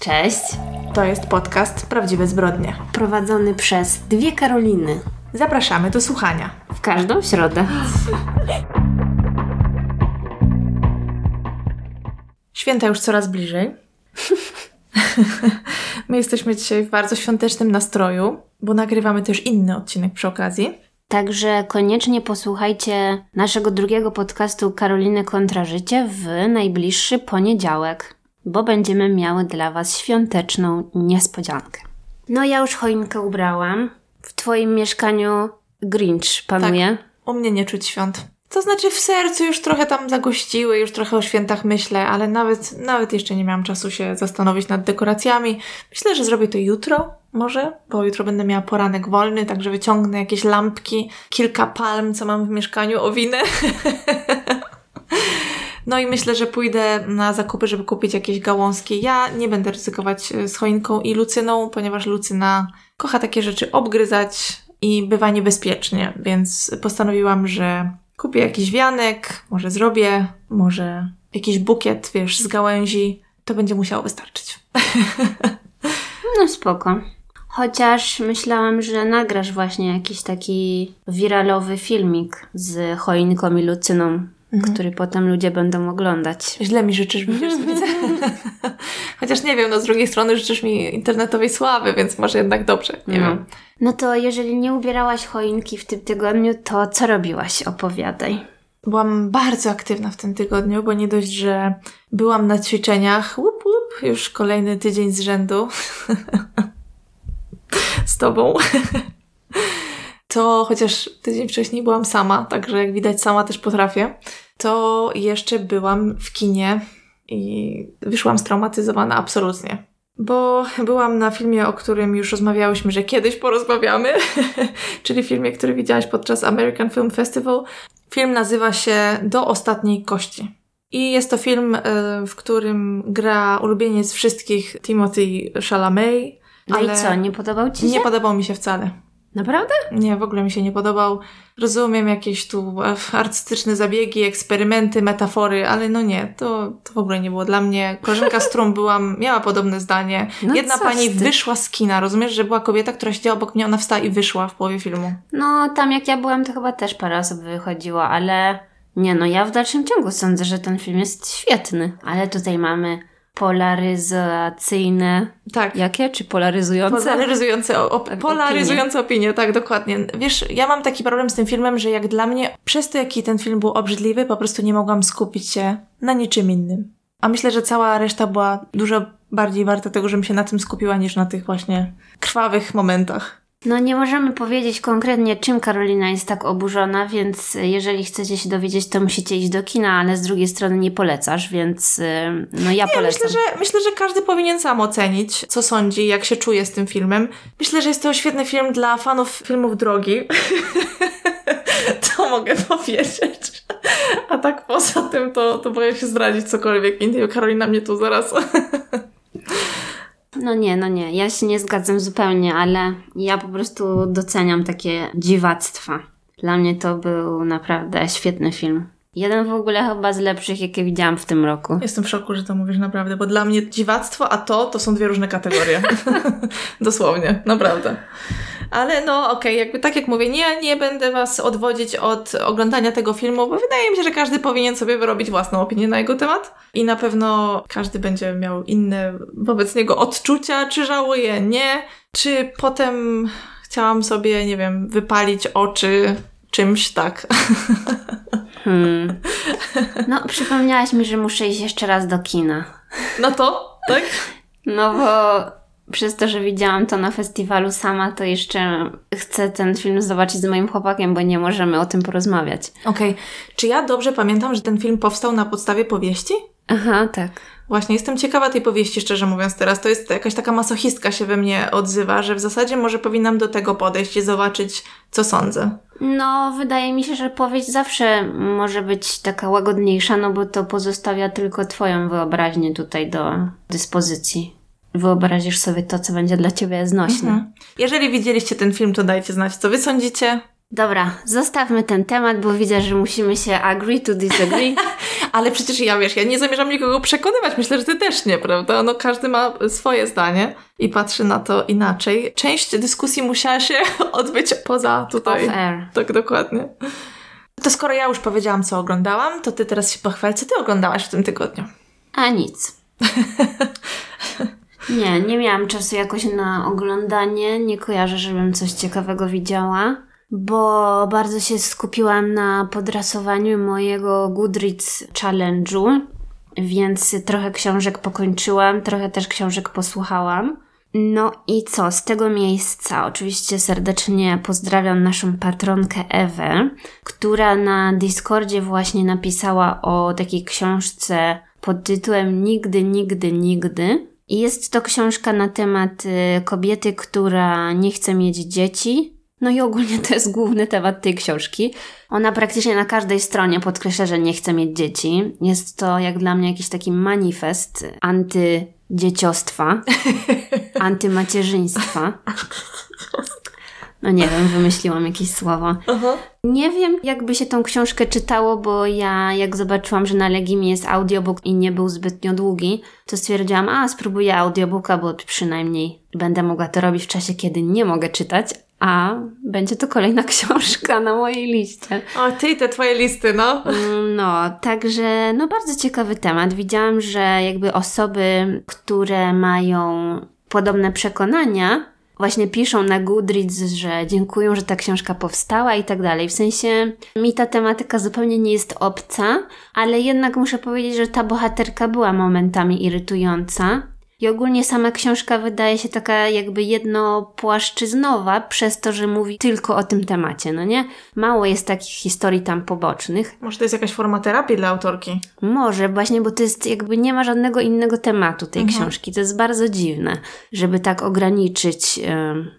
Cześć. To jest podcast Prawdziwe Zbrodnie. Prowadzony przez dwie Karoliny. Zapraszamy do słuchania. W każdą środę. Święta już coraz bliżej. My jesteśmy dzisiaj w bardzo świątecznym nastroju, bo nagrywamy też inny odcinek przy okazji. Także koniecznie posłuchajcie naszego drugiego podcastu Karoliny kontra życie w najbliższy poniedziałek, bo będziemy miały dla Was świąteczną niespodziankę. No ja już choinkę ubrałam. W Twoim mieszkaniu Grinch panuje. Tak. U mnie nie czuć świąt. To znaczy w sercu już trochę tam zagościły, już trochę o świętach myślę, ale nawet, nawet jeszcze nie miałam czasu się zastanowić nad dekoracjami. Myślę, że zrobię to jutro, może, bo jutro będę miała poranek wolny, także wyciągnę jakieś lampki, kilka palm, co mam w mieszkaniu, owinę. No i myślę, że pójdę na zakupy, żeby kupić jakieś gałązki. Ja nie będę ryzykować e, z choinką i lucyną, ponieważ lucyna kocha takie rzeczy obgryzać i bywa niebezpiecznie, więc postanowiłam, że kupię jakiś wianek, może zrobię, może jakiś bukiet, wiesz, z gałęzi. To będzie musiało wystarczyć. No spoko. Chociaż myślałam, że nagrasz właśnie jakiś taki wiralowy filmik z choinką i lucyną, Mhm. który potem ludzie będą oglądać. Źle mi życzysz, widzisz. Chociaż nie wiem, no z drugiej strony życzysz mi internetowej sławy, więc może jednak dobrze, nie No. wiem. No to jeżeli nie ubierałaś choinki w tym tygodniu, to co robiłaś? Opowiadaj. Byłam bardzo aktywna w tym tygodniu, bo nie dość, że byłam na ćwiczeniach, łup, łup, już kolejny tydzień z rzędu z tobą. To chociaż tydzień wcześniej byłam sama, także jak widać sama też potrafię, to jeszcze byłam w kinie i wyszłam straumatyzowana absolutnie. Bo byłam na filmie, o którym już rozmawiałyśmy, że kiedyś porozmawiamy, czyli filmie, który widziałaś podczas American Film Festival. Film nazywa się Do ostatniej kości. I jest to film, y, w którym gra ulubieniec wszystkich Timothy Chalamet. No ale i co, nie podobał ci się? Nie podobał mi się wcale. Naprawdę? Nie, w ogóle mi się nie podobał. Rozumiem jakieś tu artystyczne zabiegi, eksperymenty, metafory, ale no nie, to, to w ogóle nie było dla mnie. Koleżanka z którą byłam, miała podobne zdanie. No Jedna pani ty. wyszła z kina, rozumiesz, że była kobieta, która siedziała obok mnie, ona wstała i wyszła w połowie filmu. No, tam jak ja byłam, to chyba też parę osób wychodziło, ale nie no, ja w dalszym ciągu sądzę, że ten film jest świetny. Ale tutaj mamy polaryzacyjne... Tak. Jakie? Czy polaryzujące? Polaryzujące, o, Opinie. polaryzujące opinie, tak, dokładnie. Wiesz, ja mam taki problem z tym filmem, że jak dla mnie, przez to jaki ten film był obrzydliwy, po prostu nie mogłam skupić się na niczym innym. A myślę, że cała reszta była dużo bardziej warta tego, żebym się na tym skupiła, niż na tych właśnie krwawych momentach. No nie możemy powiedzieć konkretnie, czym Karolina jest tak oburzona, więc jeżeli chcecie się dowiedzieć, to musicie iść do kina, ale z drugiej strony nie polecasz, więc y, no ja Nie, polecam. myślę, że, myślę, że każdy powinien sam ocenić, co sądzi, jak się czuje z tym filmem. Myślę, że jest to świetny film dla fanów filmów drogi. to mogę powiedzieć. A tak poza tym, to, to boję się zdradzić cokolwiek. I Karolina mnie tu zaraz... No nie, no nie, ja się nie zgadzam zupełnie, ale ja po prostu doceniam takie dziwactwa. Dla mnie to był naprawdę świetny film. Jeden w ogóle chyba z lepszych, jakie widziałam w tym roku. Jestem w szoku, że to mówisz naprawdę, bo dla mnie dziwactwo, a to, to są dwie różne kategorie. Dosłownie, naprawdę. Ale no okej, jakby tak jak mówię, nie, nie będę was odwodzić od oglądania tego filmu, bo wydaje mi się, że każdy powinien sobie wyrobić własną opinię na jego temat i na pewno każdy będzie miał inne wobec niego odczucia, czy żałuje, nie, czy potem chciałam sobie, nie wiem, wypalić oczy czymś, tak. Hmm. No, przypomniałaś mi, że muszę iść jeszcze raz do kina. No to, tak? No bo przez to, że widziałam to na festiwalu sama, to jeszcze chcę ten film zobaczyć z moim chłopakiem, bo nie możemy o tym porozmawiać. Okej, czy ja dobrze pamiętam, że ten film powstał na podstawie powieści? Aha, tak. Właśnie, jestem ciekawa tej powieści, szczerze mówiąc teraz. To jest jakaś taka masochistka się we mnie odzywa, że w zasadzie może powinnam do tego podejść i zobaczyć, co sądzę. No, wydaje mi się, że powieść zawsze może być taka łagodniejsza, no bo to pozostawia tylko Twoją wyobraźnię tutaj do dyspozycji. Wyobrazisz sobie to, co będzie dla Ciebie znośne. Mhm. Jeżeli widzieliście ten film, to dajcie znać, co wy sądzicie. Dobra, zostawmy ten temat, bo widzę, że musimy się agree to disagree. Ale przecież ja wiesz, ja nie zamierzam nikogo przekonywać. Myślę, że ty też nie, prawda? No każdy ma swoje zdanie i patrzy na to inaczej. Część dyskusji musiała się odbyć poza tutaj. Off air. Tak, dokładnie. To skoro ja już powiedziałam, co oglądałam, to ty teraz się pochwal, co ty oglądałaś w tym tygodniu. A nic. Nie, nie miałam czasu jakoś na oglądanie. Nie kojarzę, żebym coś ciekawego widziała, bo bardzo się skupiłam na podrasowaniu mojego Goodreads Challenge'u, więc trochę książek pokończyłam, trochę też książek posłuchałam. No i co, z tego miejsca oczywiście serdecznie pozdrawiam naszą patronkę Ewę, która na Discordzie właśnie napisała o takiej książce pod tytułem Nigdy, nigdy, nigdy. I jest to książka na temat y, kobiety, która nie chce mieć dzieci. No i ogólnie to jest główny temat tej książki. Ona praktycznie na każdej stronie podkreśla, że nie chce mieć dzieci. Jest to jak dla mnie jakiś taki manifest antydzieciostwa, antymacierzyństwa. No nie wiem, wymyśliłam jakieś słowo. Aha. Nie wiem, jakby się tą książkę czytało, bo ja jak zobaczyłam, że na Legimie jest audiobook i nie był zbytnio długi, to stwierdziłam, a spróbuję audiobooka, bo przynajmniej będę mogła to robić w czasie, kiedy nie mogę czytać, a będzie to kolejna książka na mojej liście. O, ty i te twoje listy, no. Mm, No, także no bardzo ciekawy temat. Widziałam, że jakby osoby, które mają podobne przekonania, właśnie piszą na Goodreads, że dziękują, że ta książka powstała i tak dalej. W sensie mi ta tematyka zupełnie nie jest obca, ale jednak muszę powiedzieć, że ta bohaterka była momentami irytująca. I ogólnie sama książka wydaje się taka jakby jednopłaszczyznowa przez to, że mówi tylko o tym temacie, no nie? Mało jest takich historii tam pobocznych. Może to jest jakaś forma terapii dla autorki. Może, właśnie, bo to jest jakby nie ma żadnego innego tematu tej książki. To jest bardzo dziwne, żeby tak ograniczyć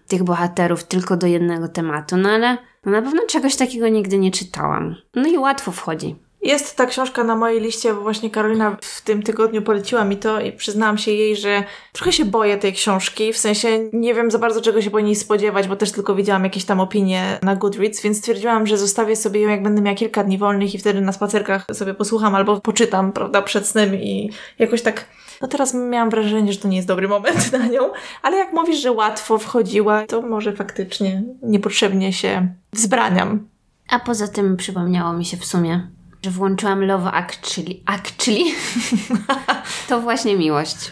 tych bohaterów tylko do jednego tematu. No ale no na pewno czegoś takiego nigdy nie czytałam. No i łatwo wchodzi. Jest ta książka na mojej liście, bo właśnie Karolina w tym tygodniu poleciła mi to i przyznałam się jej, że trochę się boję tej książki, w sensie nie wiem za bardzo czego się po niej spodziewać, bo też tylko widziałam jakieś tam opinie na Goodreads, więc stwierdziłam, że zostawię sobie ją jak będę miała kilka dni wolnych i wtedy na spacerkach sobie posłucham albo poczytam, prawda, przed snem i jakoś tak no teraz miałam wrażenie, że to nie jest dobry moment na nią, ale jak mówisz, że łatwo wchodziła, to może faktycznie niepotrzebnie się wzbraniam. A poza tym przypomniało mi się w sumie, że włączyłam Love Actually. Actually? to właśnie miłość.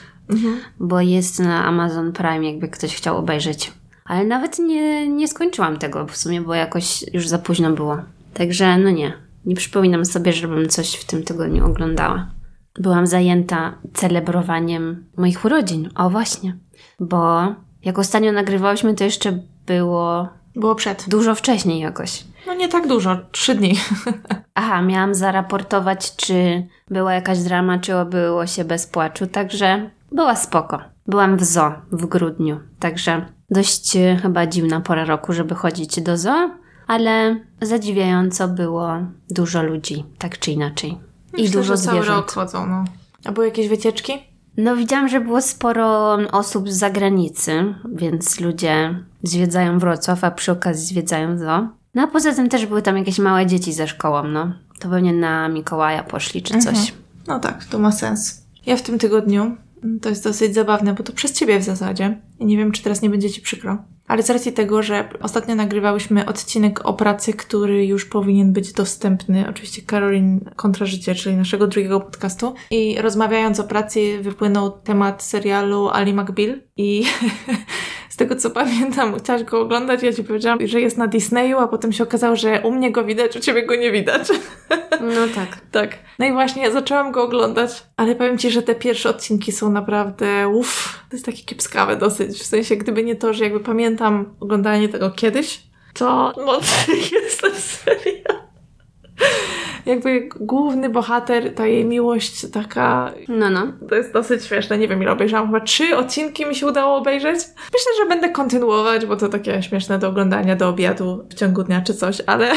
Bo jest na Amazon Prime, jakby ktoś chciał obejrzeć. Ale nawet nie, nie skończyłam tego w sumie, bo jakoś już za późno było. Także no nie. Nie przypominam sobie, żebym coś w tym tygodniu oglądała. Byłam zajęta celebrowaniem moich urodzin. O właśnie. Bo jak ostatnio nagrywałyśmy, to jeszcze było Było przed. dużo wcześniej jakoś. No nie tak dużo, trzy dni. Aha, miałam zaraportować, czy była jakaś drama, czy obyło się bez płaczu, także była spoko. Byłam w zoo w grudniu, także dość e, chyba dziwna pora roku, żeby chodzić do zoo, ale zadziwiająco było dużo ludzi, tak czy inaczej. I Myślę, dużo że cały zwierząt. rok chodzą, no. A były jakieś wycieczki? No, widziałam, że było sporo osób z zagranicy, więc ludzie zwiedzają Wrocław, a przy okazji zwiedzają zoo. No a poza tym też były tam jakieś małe dzieci ze szkołą, no. To pewnie na Mikołaja poszli czy coś. No tak, to ma sens. Ja w tym tygodniu, to jest dosyć zabawne, bo to przez ciebie w zasadzie. I nie wiem, czy teraz nie będzie ci przykro. Ale z racji tego, że ostatnio nagrywałyśmy odcinek o pracy, który już powinien być dostępny, oczywiście Karolin Kontra Życie, czyli naszego drugiego podcastu. I rozmawiając o pracy wypłynął temat serialu Ali McBeal i z tego co pamiętam, chciałaś go oglądać, ja ci powiedziałam, że jest na Disneyu, a potem się okazało, że u mnie go widać, u ciebie go nie widać. No tak. Tak. No i właśnie zaczęłam go oglądać, ale powiem Ci, że te pierwsze odcinki są naprawdę, uff, to jest takie kiepskawe dosyć. W sensie, gdyby nie to, że jakby pamiętam oglądanie tego kiedyś, to mocny jest ten serial. Jakby główny bohater, ta jej miłość taka, No, no. to jest dosyć śmieszne. Nie wiem, ile obejrzałam. Chyba trzy odcinki mi się udało obejrzeć. Myślę, że będę kontynuować, bo to takie śmieszne do oglądania do obiadu w ciągu dnia czy coś, ale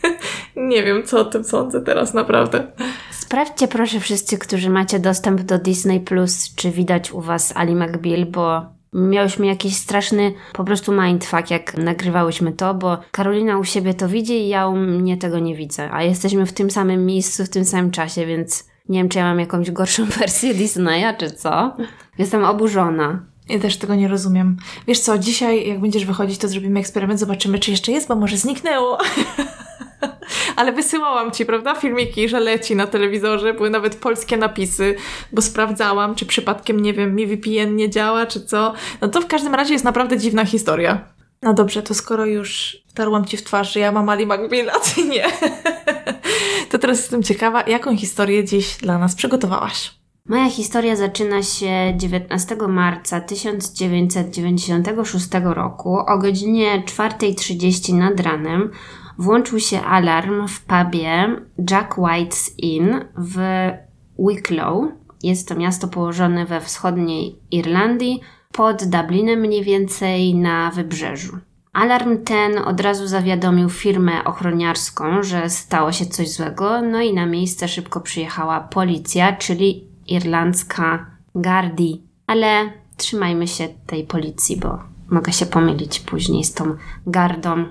nie wiem, co o tym sądzę teraz naprawdę. Sprawdźcie proszę wszyscy, którzy macie dostęp do Disney Plus, czy widać u Was Ali McBeal, bo miałyśmy jakiś straszny po prostu mindfuck, jak nagrywałyśmy to, bo Karolina u siebie to widzi i ja u mnie tego nie widzę. A jesteśmy w tym samym miejscu, w tym samym czasie, więc nie wiem, czy ja mam jakąś gorszą wersję Disneya, czy co. Jestem oburzona. Ja też tego nie rozumiem. Wiesz co, dzisiaj jak będziesz wychodzić, to zrobimy eksperyment, zobaczymy, czy jeszcze jest, bo może zniknęło. Ale wysyłałam ci, prawda, filmiki, że leci na telewizorze, były nawet polskie napisy, bo sprawdzałam, czy przypadkiem, nie wiem, mi VPN nie działa, czy co. No to w każdym razie jest naprawdę dziwna historia. No dobrze, to skoro już tarłam ci w twarz, że ja mam Ali McBeal, a ty nie, to teraz jestem ciekawa, jaką historię dziś dla nas przygotowałaś. Moja historia zaczyna się 19 marca 1996 roku o godzinie 4.30 nad ranem. Włączył się alarm w pubie Jack White's Inn w Wicklow. Jest to miasto położone we wschodniej Irlandii, pod Dublinem mniej więcej na wybrzeżu. Alarm ten od razu zawiadomił firmę ochroniarską, że stało się coś złego, no i na miejsce szybko przyjechała policja, czyli irlandzka Gardi. Ale trzymajmy się tej policji, bo mogę się pomylić później z tą gardą.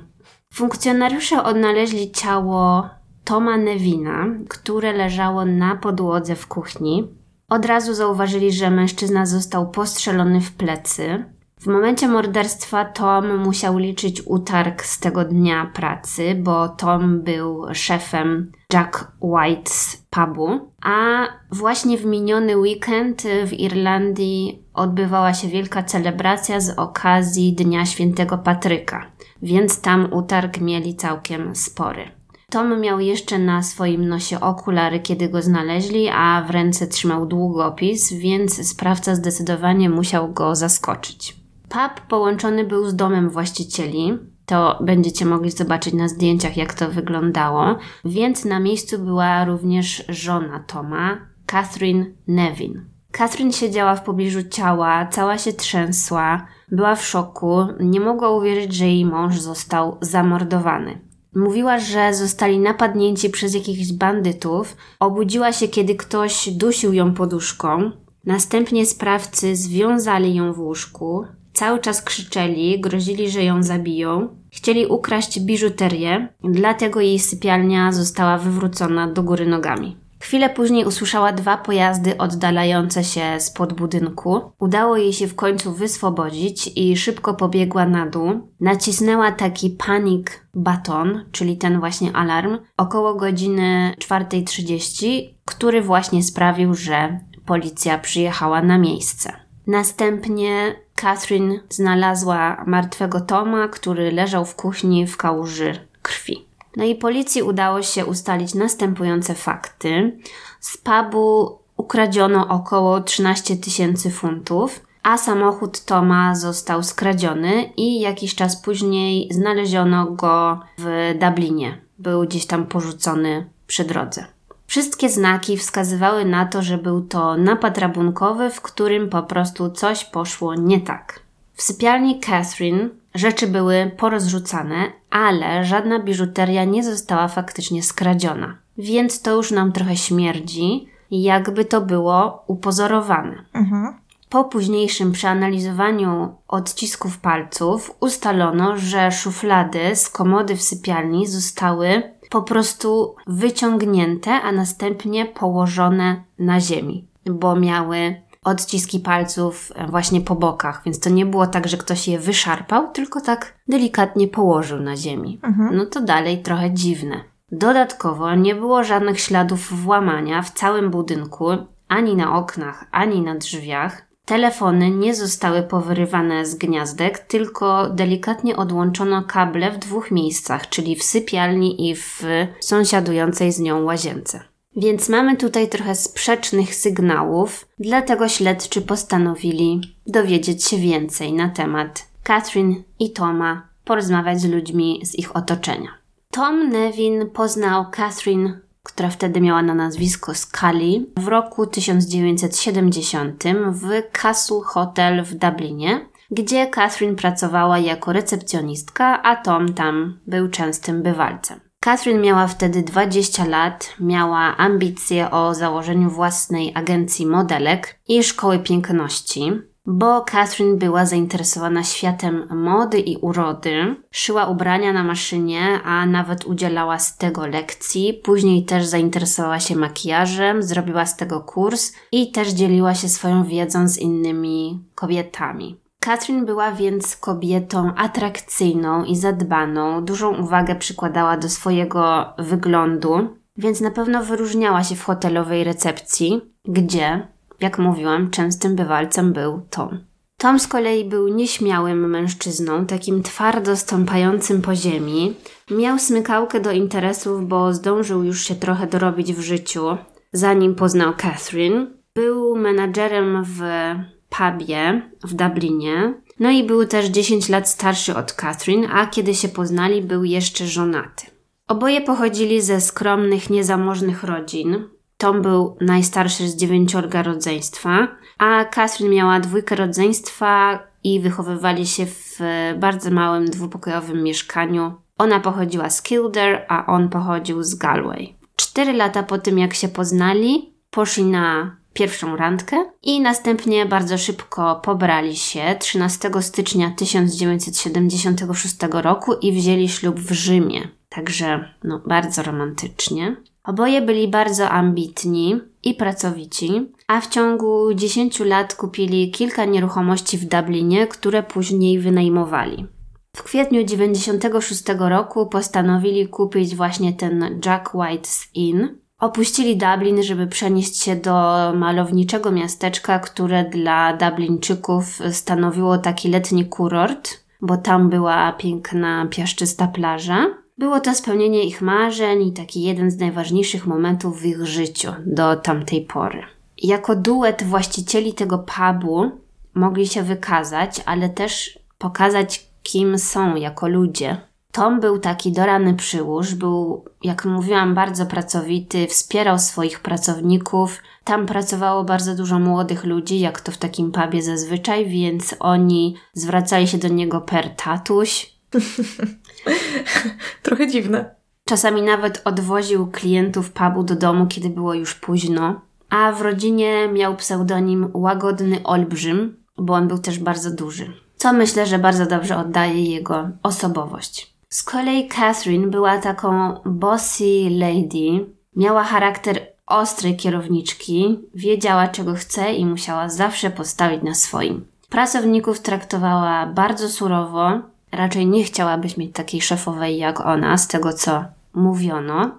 Funkcjonariusze odnaleźli ciało Toma Nevina, które leżało na podłodze w kuchni. Od razu zauważyli, że mężczyzna został postrzelony w plecy. W momencie morderstwa Tom musiał liczyć utarg z tego dnia pracy, bo Tom był szefem Jack White's pubu, a właśnie w miniony weekend w Irlandii odbywała się wielka celebracja z okazji Dnia Świętego Patryka, więc tam utarg mieli całkiem spory. Tom miał jeszcze na swoim nosie okulary, kiedy go znaleźli, a w ręce trzymał długopis, więc sprawca zdecydowanie musiał go zaskoczyć. Pub połączony był z domem właścicieli. To będziecie mogli zobaczyć na zdjęciach, jak to wyglądało. Więc na miejscu była również żona Toma, Catherine Nevin. Catherine siedziała w pobliżu ciała, cała się trzęsła, była w szoku, nie mogła uwierzyć, że jej mąż został zamordowany. Mówiła, że zostali napadnięci przez jakichś bandytów. Obudziła się, kiedy ktoś dusił ją poduszką. Następnie sprawcy związali ją w łóżku, Cały czas krzyczeli, grozili, że ją zabiją. Chcieli ukraść biżuterię, dlatego jej sypialnia została wywrócona do góry nogami. Chwilę później usłyszała dwa pojazdy oddalające się spod budynku. Udało jej się w końcu wyswobodzić i szybko pobiegła na dół. Nacisnęła taki panic baton, czyli ten właśnie alarm, około godziny 4.30, który właśnie sprawił, że policja przyjechała na miejsce. Następnie Catherine znalazła martwego Toma, który leżał w kuchni w kałuży krwi. No i policji udało się ustalić następujące fakty. Z pubu ukradziono około 13 tysięcy funtów, a samochód Toma został skradziony i jakiś czas później znaleziono go w Dublinie. Był gdzieś tam porzucony przy drodze. Wszystkie znaki wskazywały na to, że był to napad rabunkowy, w którym po prostu coś poszło nie tak. W sypialni Catherine rzeczy były porozrzucane, ale żadna biżuteria nie została faktycznie skradziona. Więc to już nam trochę śmierdzi, jakby to było upozorowane. Mhm. Po późniejszym przeanalizowaniu odcisków palców ustalono, że szuflady z komody w sypialni zostały po prostu wyciągnięte, a następnie położone na ziemi, bo miały odciski palców właśnie po bokach, więc to nie było tak, że ktoś je wyszarpał, tylko tak delikatnie położył na ziemi. Mhm. No to dalej trochę dziwne. Dodatkowo nie było żadnych śladów włamania w całym budynku, ani na oknach, ani na drzwiach. Telefony nie zostały powyrywane z gniazdek, tylko delikatnie odłączono kable w dwóch miejscach, czyli w sypialni i w sąsiadującej z nią łazience. Więc mamy tutaj trochę sprzecznych sygnałów, dlatego śledczy postanowili dowiedzieć się więcej na temat Catherine i Toma, porozmawiać z ludźmi z ich otoczenia. Tom Nevin poznał Catherine która wtedy miała na nazwisko Scully, w roku 1970 w Castle Hotel w Dublinie, gdzie Catherine pracowała jako recepcjonistka, a Tom tam był częstym bywalcem. Catherine miała wtedy 20 lat, miała ambicje o założeniu własnej agencji modelek i szkoły piękności. bo Catherine była zainteresowana światem mody i urody, szyła ubrania na maszynie, a nawet udzielała z tego lekcji. Później też zainteresowała się makijażem, zrobiła z tego kurs i też dzieliła się swoją wiedzą z innymi kobietami. Catherine była więc kobietą atrakcyjną i zadbaną, dużą uwagę przykładała do swojego wyglądu, więc na pewno wyróżniała się w hotelowej recepcji, gdzie jak mówiłam, częstym bywalcem był Tom. Tom z kolei był nieśmiałym mężczyzną, takim twardo stąpającym po ziemi. Miał smykałkę do interesów, bo zdążył już się trochę dorobić w życiu, zanim poznał Catherine. Był menadżerem w pubie w Dublinie. No i był też 10 lat starszy od Catherine, a kiedy się poznali, był jeszcze żonaty. Oboje pochodzili ze skromnych, niezamożnych rodzin. Tom był najstarszy z dziewięciorga rodzeństwa, a Catherine miała dwójkę rodzeństwa i wychowywali się w bardzo małym dwupokojowym mieszkaniu. Ona pochodziła z Kildare, a on pochodził z Galway. Cztery lata po tym, jak się poznali, poszli na pierwszą randkę i następnie bardzo szybko pobrali się 13 stycznia 1976 roku i wzięli ślub w Rzymie. Także no, bardzo romantycznie. Oboje byli bardzo ambitni i pracowici, a w ciągu 10 lat kupili kilka nieruchomości w Dublinie, które później wynajmowali. W kwietniu 96 roku postanowili kupić właśnie ten Jack White's Inn. Opuścili Dublin, żeby przenieść się do malowniczego miasteczka, które dla Dublińczyków stanowiło taki letni kurort, bo tam była piękna, piaszczysta plaża. Było to spełnienie ich marzeń i taki jeden z najważniejszych momentów w ich życiu do tamtej pory. Jako duet właścicieli tego pubu mogli się wykazać, ale też pokazać, kim są jako ludzie. Tom był taki do rany przyłóż, był, jak mówiłam, bardzo pracowity, wspierał swoich pracowników. Tam pracowało bardzo dużo młodych ludzi, jak to w takim pubie zazwyczaj, więc oni zwracali się do niego per tatuś. Trochę dziwne. Czasami nawet odwoził klientów pubu do domu, kiedy było już późno. A w rodzinie miał pseudonim Łagodny Olbrzym, bo on był też bardzo duży. Co myślę, że bardzo dobrze oddaje jego osobowość. Z kolei Catherine była taką bossy lady, miała charakter ostrej kierowniczki, wiedziała czego chce i musiała zawsze postawić na swoim. Pracowników traktowała bardzo surowo, raczej nie chciałabyś mieć takiej szefowej jak ona, z tego co mówiono.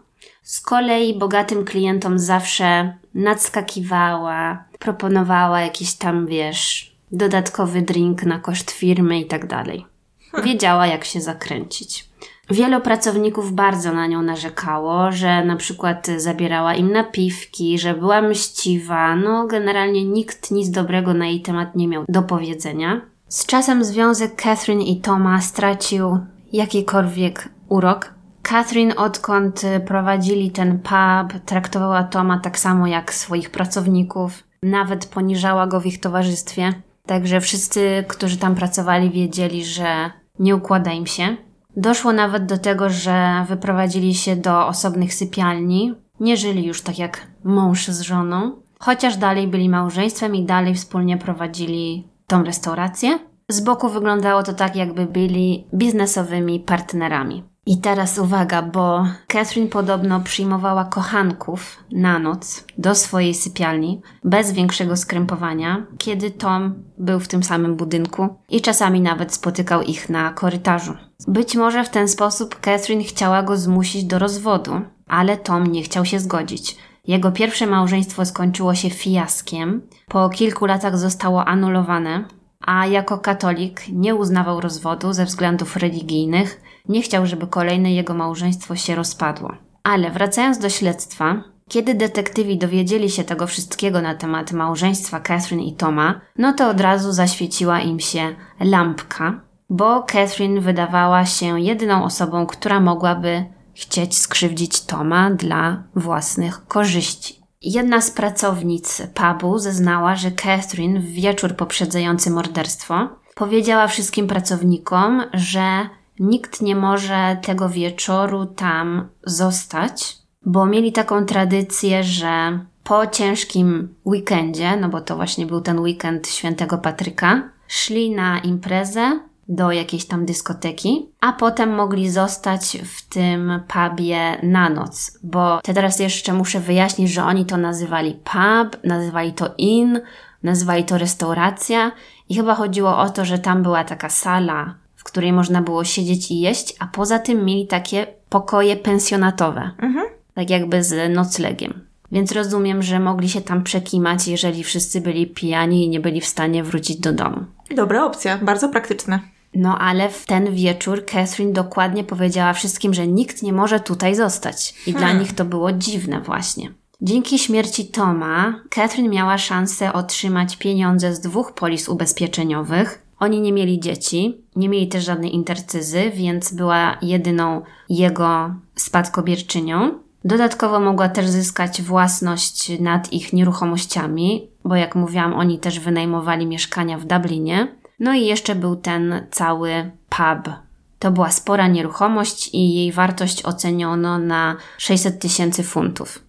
Z kolei bogatym klientom zawsze nadskakiwała, proponowała jakiś tam, wiesz, dodatkowy drink na koszt firmy i tak dalej. Wiedziała, jak się zakręcić. Wielu pracowników bardzo na nią narzekało, że na przykład zabierała im napiwki, że była mściwa. No, generalnie nikt nic dobrego na jej temat nie miał do powiedzenia. Z czasem związek Catherine i Toma stracił jakikolwiek urok. Catherine, odkąd prowadzili ten pub, traktowała Toma tak samo jak swoich pracowników, nawet poniżała go w ich towarzystwie. Także wszyscy, którzy tam pracowali, wiedzieli, że nie układa im się. Doszło nawet do tego, że wyprowadzili się do osobnych sypialni. Nie żyli już tak jak mąż z żoną, chociaż dalej byli małżeństwem i dalej wspólnie prowadzili tą restaurację. Z boku wyglądało to tak, jakby byli biznesowymi partnerami. I teraz uwaga, bo Catherine podobno przyjmowała kochanków na noc do swojej sypialni bez większego skrępowania, kiedy Tom był w tym samym budynku i czasami nawet spotykał ich na korytarzu. Być może w ten sposób Catherine chciała go zmusić do rozwodu, ale Tom nie chciał się zgodzić. Jego pierwsze małżeństwo skończyło się fiaskiem, po kilku latach zostało anulowane, a jako katolik nie uznawał rozwodu ze względów religijnych, nie chciał, żeby kolejne jego małżeństwo się rozpadło. Ale wracając do śledztwa, kiedy detektywi dowiedzieli się tego wszystkiego na temat małżeństwa Catherine i Toma, no to od razu zaświeciła im się lampka, bo Catherine wydawała się jedyną osobą, która mogłaby chcieć skrzywdzić Toma dla własnych korzyści. Jedna z pracownic pubu zeznała, że Catherine w wieczór poprzedzający morderstwo powiedziała wszystkim pracownikom, że nikt nie może tego wieczoru tam zostać, bo mieli taką tradycję, że po ciężkim weekendzie, no bo to właśnie był ten weekend świętego Patryka, szli na imprezę do jakiejś tam dyskoteki, a potem mogli zostać w tym pubie na noc, bo te teraz jeszcze muszę wyjaśnić, że oni to nazywali pub, nazywali to inn, nazywali to restauracja i chyba chodziło o to, że tam była taka sala, w której można było siedzieć i jeść, a poza tym mieli takie pokoje pensjonatowe, Mhm. tak jakby z noclegiem. Więc rozumiem, że mogli się tam przekimać, jeżeli wszyscy byli pijani i nie byli w stanie wrócić do domu. Dobra opcja, bardzo praktyczna. No ale w ten wieczór Catherine dokładnie powiedziała wszystkim, że nikt nie może tutaj zostać. I dla nich to było dziwne właśnie. Dzięki śmierci Toma, Catherine miała szansę otrzymać pieniądze z dwóch polis ubezpieczeniowych. Oni nie mieli dzieci, nie mieli też żadnej intercyzy, więc była jedyną jego spadkobierczynią. Dodatkowo mogła też zyskać własność nad ich nieruchomościami, bo jak mówiłam, oni też wynajmowali mieszkania w Dublinie. No i jeszcze był ten cały pub. To była spora nieruchomość i jej wartość oceniono na 600 tysięcy funtów.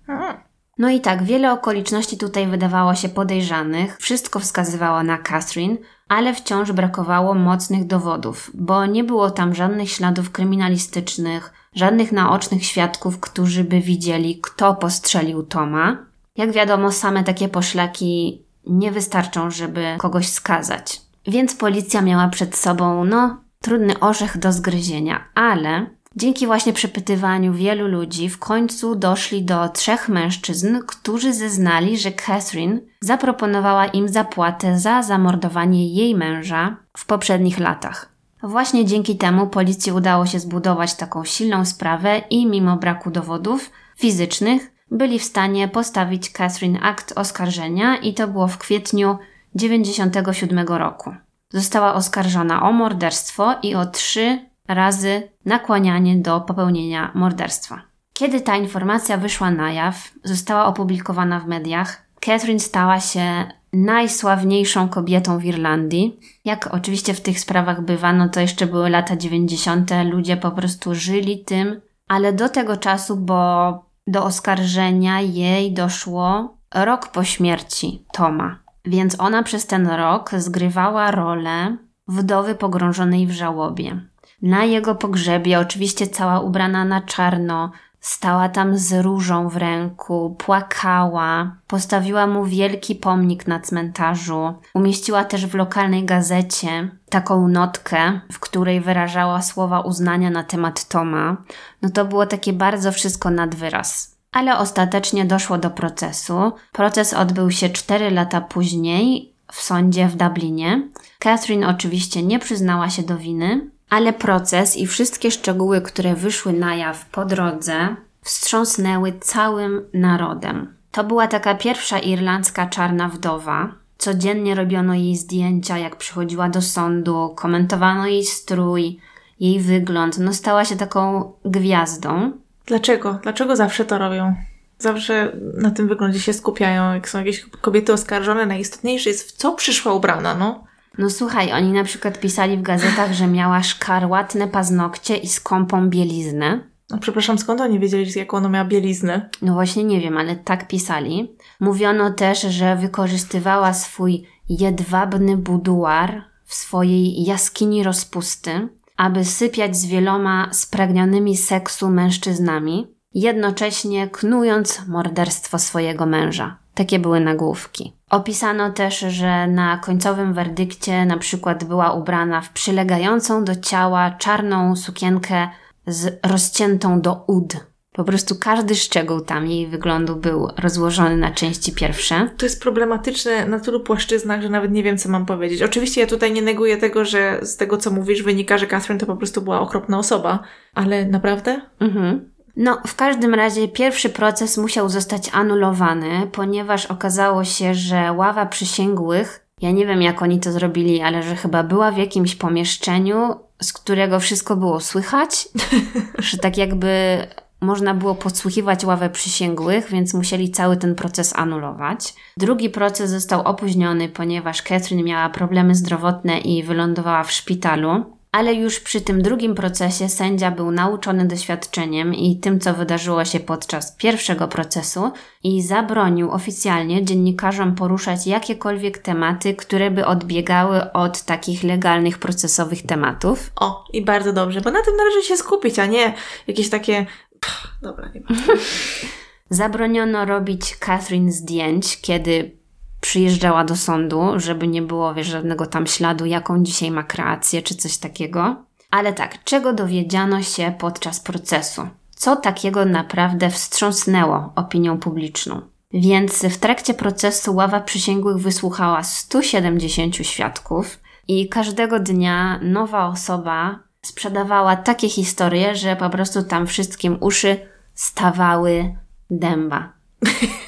No i tak, wiele okoliczności tutaj wydawało się podejrzanych, wszystko wskazywało na Catherine, ale wciąż brakowało mocnych dowodów, bo nie było tam żadnych śladów kryminalistycznych, żadnych naocznych świadków, którzy by widzieli, kto postrzelił Toma. Jak wiadomo, same takie poszlaki nie wystarczą, żeby kogoś skazać. Więc policja miała przed sobą, no, trudny orzech do zgryzienia, ale dzięki właśnie przepytywaniu wielu ludzi w końcu doszli do trzech mężczyzn, którzy zeznali, że Catherine zaproponowała im zapłatę za zamordowanie jej męża w poprzednich latach. Właśnie dzięki temu policji udało się zbudować taką silną sprawę i mimo braku dowodów fizycznych byli w stanie postawić Catherine akt oskarżenia i to było w kwietniu 97 roku. Została oskarżona o morderstwo i o trzy razy nakłanianie do popełnienia morderstwa. Kiedy ta informacja wyszła na jaw, została opublikowana w mediach, Catherine stała się najsławniejszą kobietą w Irlandii. Jak oczywiście w tych sprawach bywa, no to jeszcze były lata 90., ludzie po prostu żyli tym, ale do tego czasu, bo do oskarżenia jej doszło rok po śmierci Toma. Więc ona przez ten rok zgrywała rolę wdowy pogrążonej w żałobie. Na jego pogrzebie, oczywiście cała ubrana na czarno, stała tam z różą w ręku, płakała, postawiła mu wielki pomnik na cmentarzu, umieściła też w lokalnej gazecie taką notkę, w której wyrażała słowa uznania na temat Toma. No to było takie bardzo wszystko nad wyraz. Ale ostatecznie doszło do procesu. Proces odbył się 4 lata później w sądzie w Dublinie. Catherine oczywiście nie przyznała się do winy, ale proces i wszystkie szczegóły, które wyszły na jaw po drodze, wstrząsnęły całym narodem. To była taka pierwsza irlandzka czarna wdowa. Codziennie robiono jej zdjęcia, jak przychodziła do sądu, komentowano jej strój, jej wygląd. No, stała się taką gwiazdą. Dlaczego? Dlaczego zawsze to robią? Zawsze na tym wyglądzie się skupiają, jak są jakieś kobiety oskarżone. Najistotniejsze jest, w co przyszła ubrana, no. No słuchaj, oni na przykład pisali w gazetach, że miała szkarłatne paznokcie i skąpą bieliznę. No przepraszam, skąd oni wiedzieli, jaką ona miała bieliznę? No właśnie nie wiem, ale tak pisali. Mówiono też, że wykorzystywała swój jedwabny buduar w swojej jaskini rozpusty, aby sypiać z wieloma spragnionymi seksu mężczyznami, jednocześnie knując morderstwo swojego męża. Takie były nagłówki. Opisano też, że na końcowym werdykcie na przykład była ubrana w przylegającą do ciała czarną sukienkę z rozciętą do ud. Po prostu każdy szczegół tam jej wyglądu był rozłożony na części pierwsze. To jest problematyczne na tylu płaszczyznach, że nawet nie wiem, co mam powiedzieć. Oczywiście ja tutaj nie neguję tego, że z tego, co mówisz, wynika, że Catherine to po prostu była okropna osoba. Ale naprawdę? Mhm. No, w każdym razie pierwszy proces musiał zostać anulowany, ponieważ okazało się, że ława przysięgłych, ja nie wiem jak oni to zrobili, ale że chyba była w jakimś pomieszczeniu, z którego wszystko było słychać, że tak jakby można było podsłuchiwać ławę przysięgłych, więc musieli cały ten proces anulować. Drugi proces został opóźniony, ponieważ Catherine miała problemy zdrowotne i wylądowała w szpitalu. Ale już przy tym drugim procesie sędzia był nauczony doświadczeniem i tym, co wydarzyło się podczas pierwszego procesu i zabronił oficjalnie dziennikarzom poruszać jakiekolwiek tematy, które by odbiegały od takich legalnych procesowych tematów. O, i bardzo dobrze, bo na tym należy się skupić, a nie jakieś takie. Pff, dobra, nie ma. Zabroniono robić Catherine zdjęć, kiedy przyjeżdżała do sądu, żeby nie było wiesz, żadnego tam śladu, jaką dzisiaj ma kreację czy coś takiego. Ale tak, czego dowiedziano się podczas procesu? Co takiego naprawdę wstrząsnęło opinią publiczną? Więc w trakcie procesu ława przysięgłych wysłuchała 170 świadków i każdego dnia nowa osoba sprzedawała takie historie, że po prostu tam wszystkim uszy stawały dęba.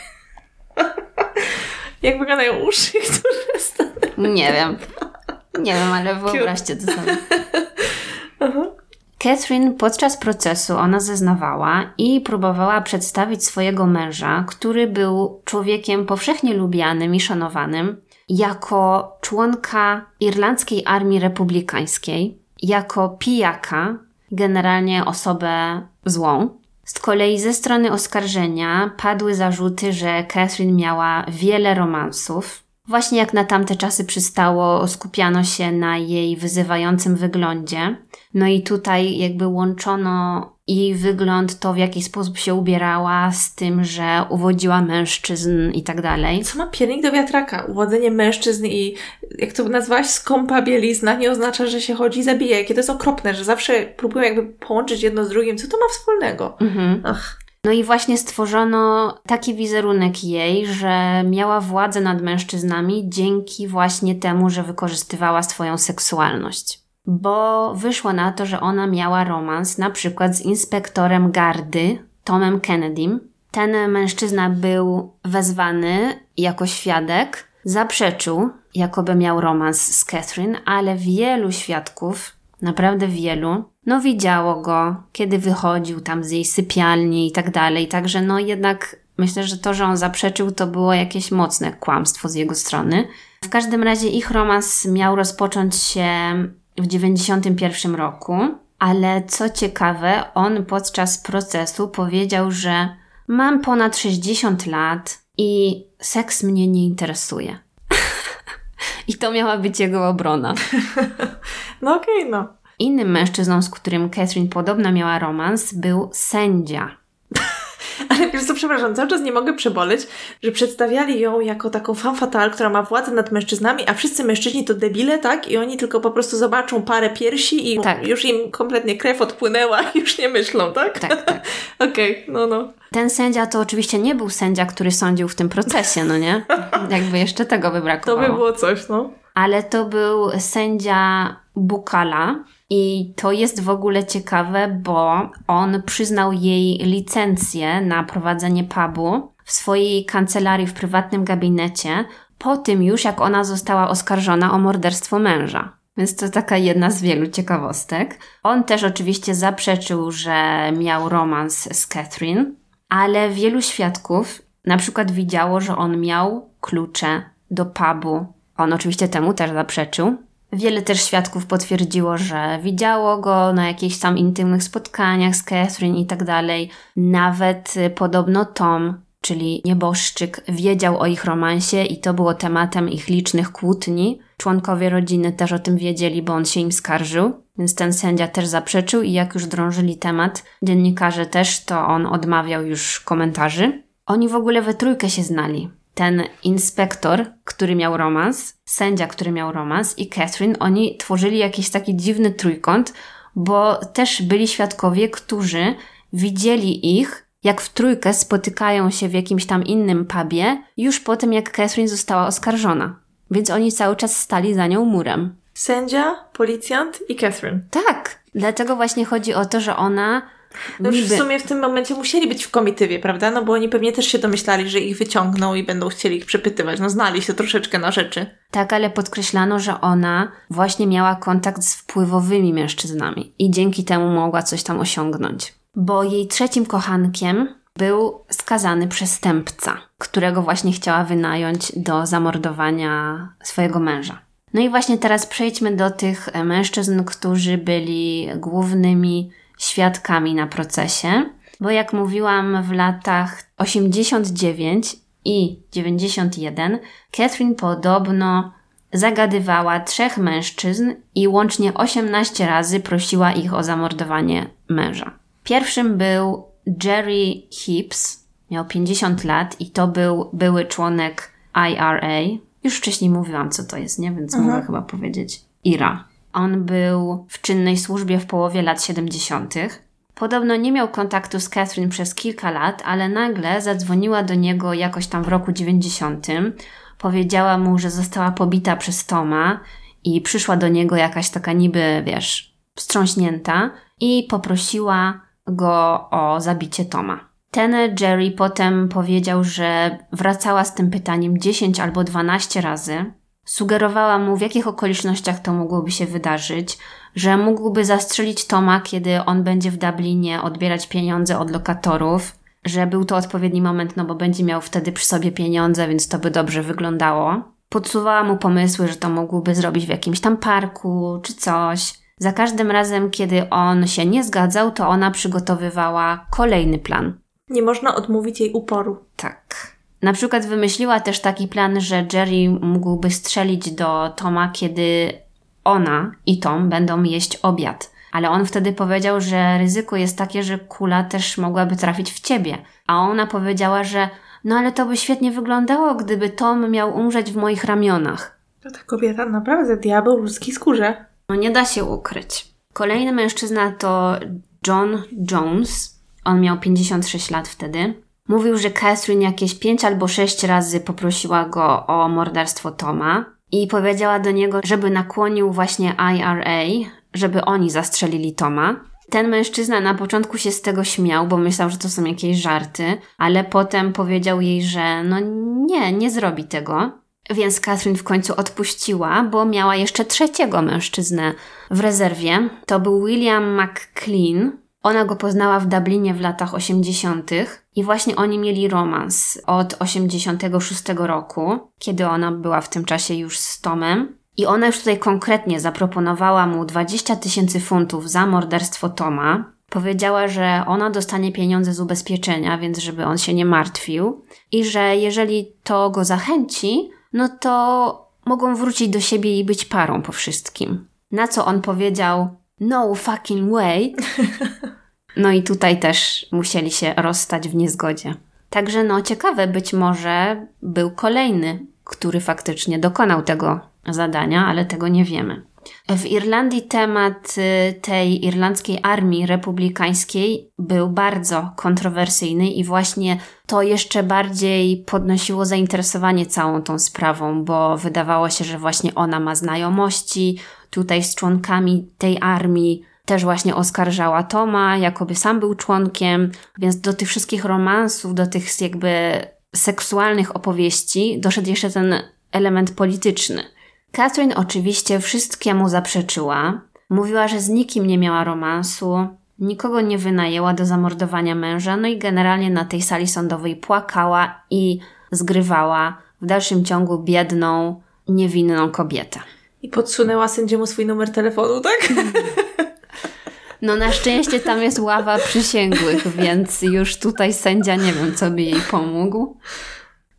Jak wyglądają uszy, które stanęły? Nie wiem. Nie wiem, ale wyobraźcie to sobie. Catherine podczas procesu ona zeznawała i próbowała przedstawić swojego męża, który był człowiekiem powszechnie lubianym i szanowanym, jako członka irlandzkiej armii republikańskiej, jako pijaka, generalnie osobę złą. Z kolei ze strony oskarżenia padły zarzuty, że Catherine miała wiele romansów. Właśnie jak na tamte czasy przystało, skupiano się na jej wyzywającym wyglądzie. No i tutaj jakby łączono jej wygląd, to w jaki sposób się ubierała, z tym, że uwodziła mężczyzn i tak dalej. Co ma piernik do wiatraka? Uwodzenie mężczyzn i jak to nazwałaś, skąpa bielizna nie oznacza, że się chodzi i zabija. Jakie to jest okropne, że zawsze próbują jakby połączyć jedno z drugim. Co to ma wspólnego? Mhm. Ach. No i właśnie stworzono taki wizerunek jej, że miała władzę nad mężczyznami dzięki właśnie temu, że wykorzystywała swoją seksualność bo wyszło na to, że ona miała romans na przykład z inspektorem gardy Tomem Kennedym. Ten mężczyzna był wezwany jako świadek, zaprzeczył, jakoby miał romans z Catherine, ale wielu świadków, naprawdę wielu, no widziało go, kiedy wychodził tam z jej sypialni i tak dalej. Także no jednak myślę, że to, że on zaprzeczył, to było jakieś mocne kłamstwo z jego strony. W każdym razie ich romans miał rozpocząć się w 91 roku, ale co ciekawe, on podczas procesu powiedział, że mam ponad 60 lat i seks mnie nie interesuje. I to miała być jego obrona. no okej, okay, no. Innym mężczyzną, z którym Catherine podobno miała romans, był sędzia. Ale wiesz co, przepraszam, cały czas nie mogę przeboleć, że przedstawiali ją jako taką femme fatale, która ma władzę nad mężczyznami, a wszyscy mężczyźni to debile, tak? I oni tylko po prostu zobaczą parę piersi i tak. już im kompletnie krew odpłynęła i już nie myślą, tak? Tak, tak. Okej, okay, no, no. Ten sędzia to oczywiście nie był sędzia, który sądził w tym procesie, no nie? Jakby jeszcze tego by brakowało. To by było coś, no. Ale to był sędzia Bukala, i to jest w ogóle ciekawe, bo on przyznał jej licencję na prowadzenie pubu w swojej kancelarii w prywatnym gabinecie, po tym już jak ona została oskarżona o morderstwo męża. Więc to taka jedna z wielu ciekawostek. On też oczywiście zaprzeczył, że miał romans z Catherine, ale wielu świadków na przykład widziało, że on miał klucze do pubu. On oczywiście temu też zaprzeczył, Wiele też świadków potwierdziło, że widziało go na jakichś tam intymnych spotkaniach z Catherine i tak dalej. Nawet y, podobno Tom, czyli nieboszczyk, wiedział o ich romansie i to było tematem ich licznych kłótni. Członkowie rodziny też o tym wiedzieli, bo on się im skarżył, więc ten sędzia też zaprzeczył i jak już drążyli temat, dziennikarze też, to on odmawiał już komentarzy. Oni w ogóle we trójkę się znali ten inspektor, który miał romans, sędzia, który miał romans i Catherine, oni tworzyli jakiś taki dziwny trójkąt, bo też byli świadkowie, którzy widzieli ich, jak w trójkę spotykają się w jakimś tam innym pubie, już po tym, jak Catherine została oskarżona. Więc oni cały czas stali za nią murem. Sędzia, policjant i Catherine. Tak. Dlatego właśnie chodzi o to, że ona no już w sumie w tym momencie musieli być w komitywie, prawda? No bo oni pewnie też się domyślali, że ich wyciągną i będą chcieli ich przepytywać. No znali się troszeczkę na rzeczy. Tak, ale podkreślano, że ona właśnie miała kontakt z wpływowymi mężczyznami i dzięki temu mogła coś tam osiągnąć. Bo jej trzecim kochankiem był skazany przestępca, którego właśnie chciała wynająć do zamordowania swojego męża. No i właśnie teraz przejdźmy do tych mężczyzn, którzy byli głównymi świadkami na procesie, bo jak mówiłam, w latach 89 i 91 Catherine podobno zagadywała trzech mężczyzn i łącznie 18 razy prosiła ich o zamordowanie męża. Pierwszym był Jerry Hibbs, miał 50 lat i to był były członek IRA. Już wcześniej mówiłam, co to jest, nie? Więc Aha. mogę chyba powiedzieć IRA. On był w czynnej służbie w połowie lat 70. Podobno nie miał kontaktu z Catherine przez kilka lat, ale nagle zadzwoniła do niego jakoś tam w roku 90. Powiedziała mu, że została pobita przez Toma i przyszła do niego jakaś taka niby, wiesz, wstrząśnięta i poprosiła go o zabicie Toma. Ten Jerry potem powiedział, że wracała z tym pytaniem 10 albo 12 razy. Sugerowała mu, w jakich okolicznościach to mogłoby się wydarzyć, że mógłby zastrzelić Toma, kiedy on będzie w Dublinie odbierać pieniądze od lokatorów, że był to odpowiedni moment, no bo będzie miał wtedy przy sobie pieniądze, więc to by dobrze wyglądało. Podsuwała mu pomysły, że to mógłby zrobić w jakimś tam parku czy coś. Za każdym razem, kiedy on się nie zgadzał, to ona przygotowywała kolejny plan. Nie można odmówić jej uporu. Tak. Na przykład wymyśliła też taki plan, że Jerry mógłby strzelić do Toma, kiedy ona i Tom będą jeść obiad. Ale on wtedy powiedział, że ryzyko jest takie, że kula też mogłaby trafić w ciebie. A ona powiedziała, że no ale to by świetnie wyglądało, gdyby Tom miał umrzeć w moich ramionach. To ta kobieta naprawdę diabeł w ludzkiej skórze. No nie da się ukryć. Kolejny mężczyzna to John Jones. On miał 56 lat wtedy. Mówił, że Catherine jakieś 5 albo 6 razy poprosiła go o morderstwo Toma i powiedziała do niego, żeby nakłonił właśnie IRA, żeby oni zastrzelili Toma. Ten mężczyzna na początku się z tego śmiał, bo myślał, że to są jakieś żarty, ale potem powiedział jej, że no nie, nie zrobi tego. Więc Catherine w końcu odpuściła, bo miała jeszcze trzeciego mężczyznę w rezerwie. To był William McClean. Ona go poznała w Dublinie w latach 80. i właśnie oni mieli romans od 86 roku, kiedy ona była w tym czasie już z Tomem. I ona już tutaj konkretnie zaproponowała mu 20 tysięcy funtów za morderstwo Toma. Powiedziała, że ona dostanie pieniądze z ubezpieczenia, więc żeby on się nie martwił. I że jeżeli to go zachęci, no to mogą wrócić do siebie i być parą po wszystkim. Na co on powiedział: No fucking way. No i tutaj też musieli się rozstać w niezgodzie. Także no ciekawe, być może był kolejny, który faktycznie dokonał tego zadania, ale tego nie wiemy. W Irlandii temat y, tej irlandzkiej armii republikańskiej był bardzo kontrowersyjny i właśnie to jeszcze bardziej podnosiło zainteresowanie całą tą sprawą, bo wydawało się, że właśnie ona ma znajomości tutaj z członkami tej armii. Też właśnie oskarżała Toma, jakoby sam był członkiem, więc do tych wszystkich romansów, do tych jakby seksualnych opowieści doszedł jeszcze ten element polityczny. Catherine oczywiście wszystkiemu zaprzeczyła. Mówiła, że z nikim nie miała romansu, nikogo nie wynajęła do zamordowania męża, no i generalnie na tej sali sądowej płakała i zgrywała w dalszym ciągu biedną, niewinną kobietę. I podsunęła sędziemu swój numer telefonu, tak? No na szczęście tam jest ława przysięgłych, więc już tutaj sędzia nie wiem, co by jej pomógł.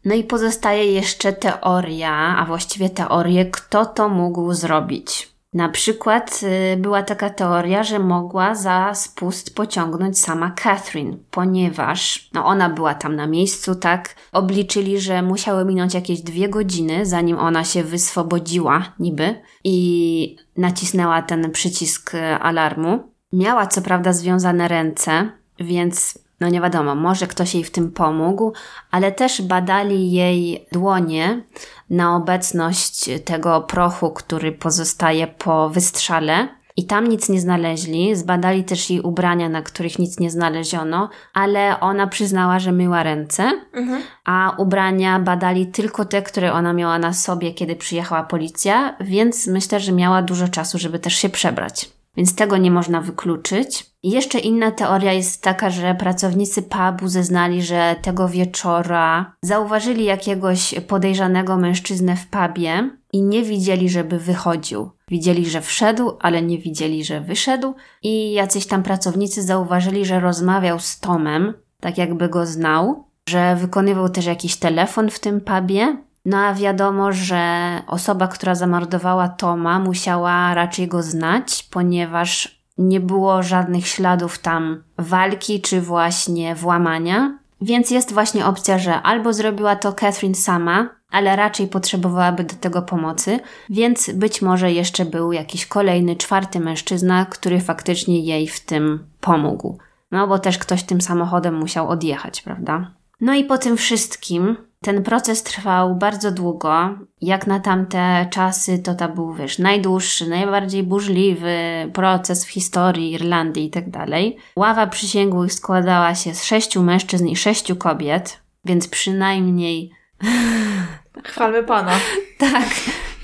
No i pozostaje jeszcze teoria, a właściwie teorie, kto to mógł zrobić. Na przykład y, była taka teoria, że mogła za spust pociągnąć sama Catherine, ponieważ no ona była tam na miejscu, tak? Obliczyli, że musiały minąć jakieś dwie godziny, zanim ona się wyswobodziła, niby, i nacisnęła ten przycisk y, alarmu. Miała co prawda związane ręce, więc no nie wiadomo, może ktoś jej w tym pomógł, ale też badali jej dłonie na obecność tego prochu, który pozostaje po wystrzale. I tam nic nie znaleźli. Zbadali też jej ubrania, na których nic nie znaleziono, ale ona przyznała, że myła ręce, mhm. a ubrania badali tylko te, które ona miała na sobie, kiedy przyjechała policja, więc myślę, że miała dużo czasu, żeby też się przebrać więc tego nie można wykluczyć. I jeszcze inna teoria jest taka, że pracownicy pubu zeznali, że tego wieczora zauważyli jakiegoś podejrzanego mężczyznę w pubie i nie widzieli, żeby wychodził. Widzieli, że wszedł, ale nie widzieli, że wyszedł. I jacyś tam pracownicy zauważyli, że rozmawiał z Tomem, tak jakby go znał, że wykonywał też jakiś telefon w tym pubie. No a wiadomo, że osoba, która zamordowała Toma, musiała raczej go znać, ponieważ nie było żadnych śladów tam walki czy właśnie włamania. Więc jest właśnie opcja, że albo zrobiła to Catherine sama, ale raczej potrzebowałaby do tego pomocy, więc być może jeszcze był jakiś kolejny, czwarty mężczyzna, który faktycznie jej w tym pomógł. No bo też ktoś tym samochodem musiał odjechać, prawda? No i po tym wszystkim ten proces trwał bardzo długo. Jak na tamte czasy, to to był, wiesz, najdłuższy, najbardziej burzliwy proces w historii Irlandii i tak dalej. Ława przysięgłych składała się z sześciu mężczyzn i sześciu kobiet, więc przynajmniej. Chwalmy pana. tak.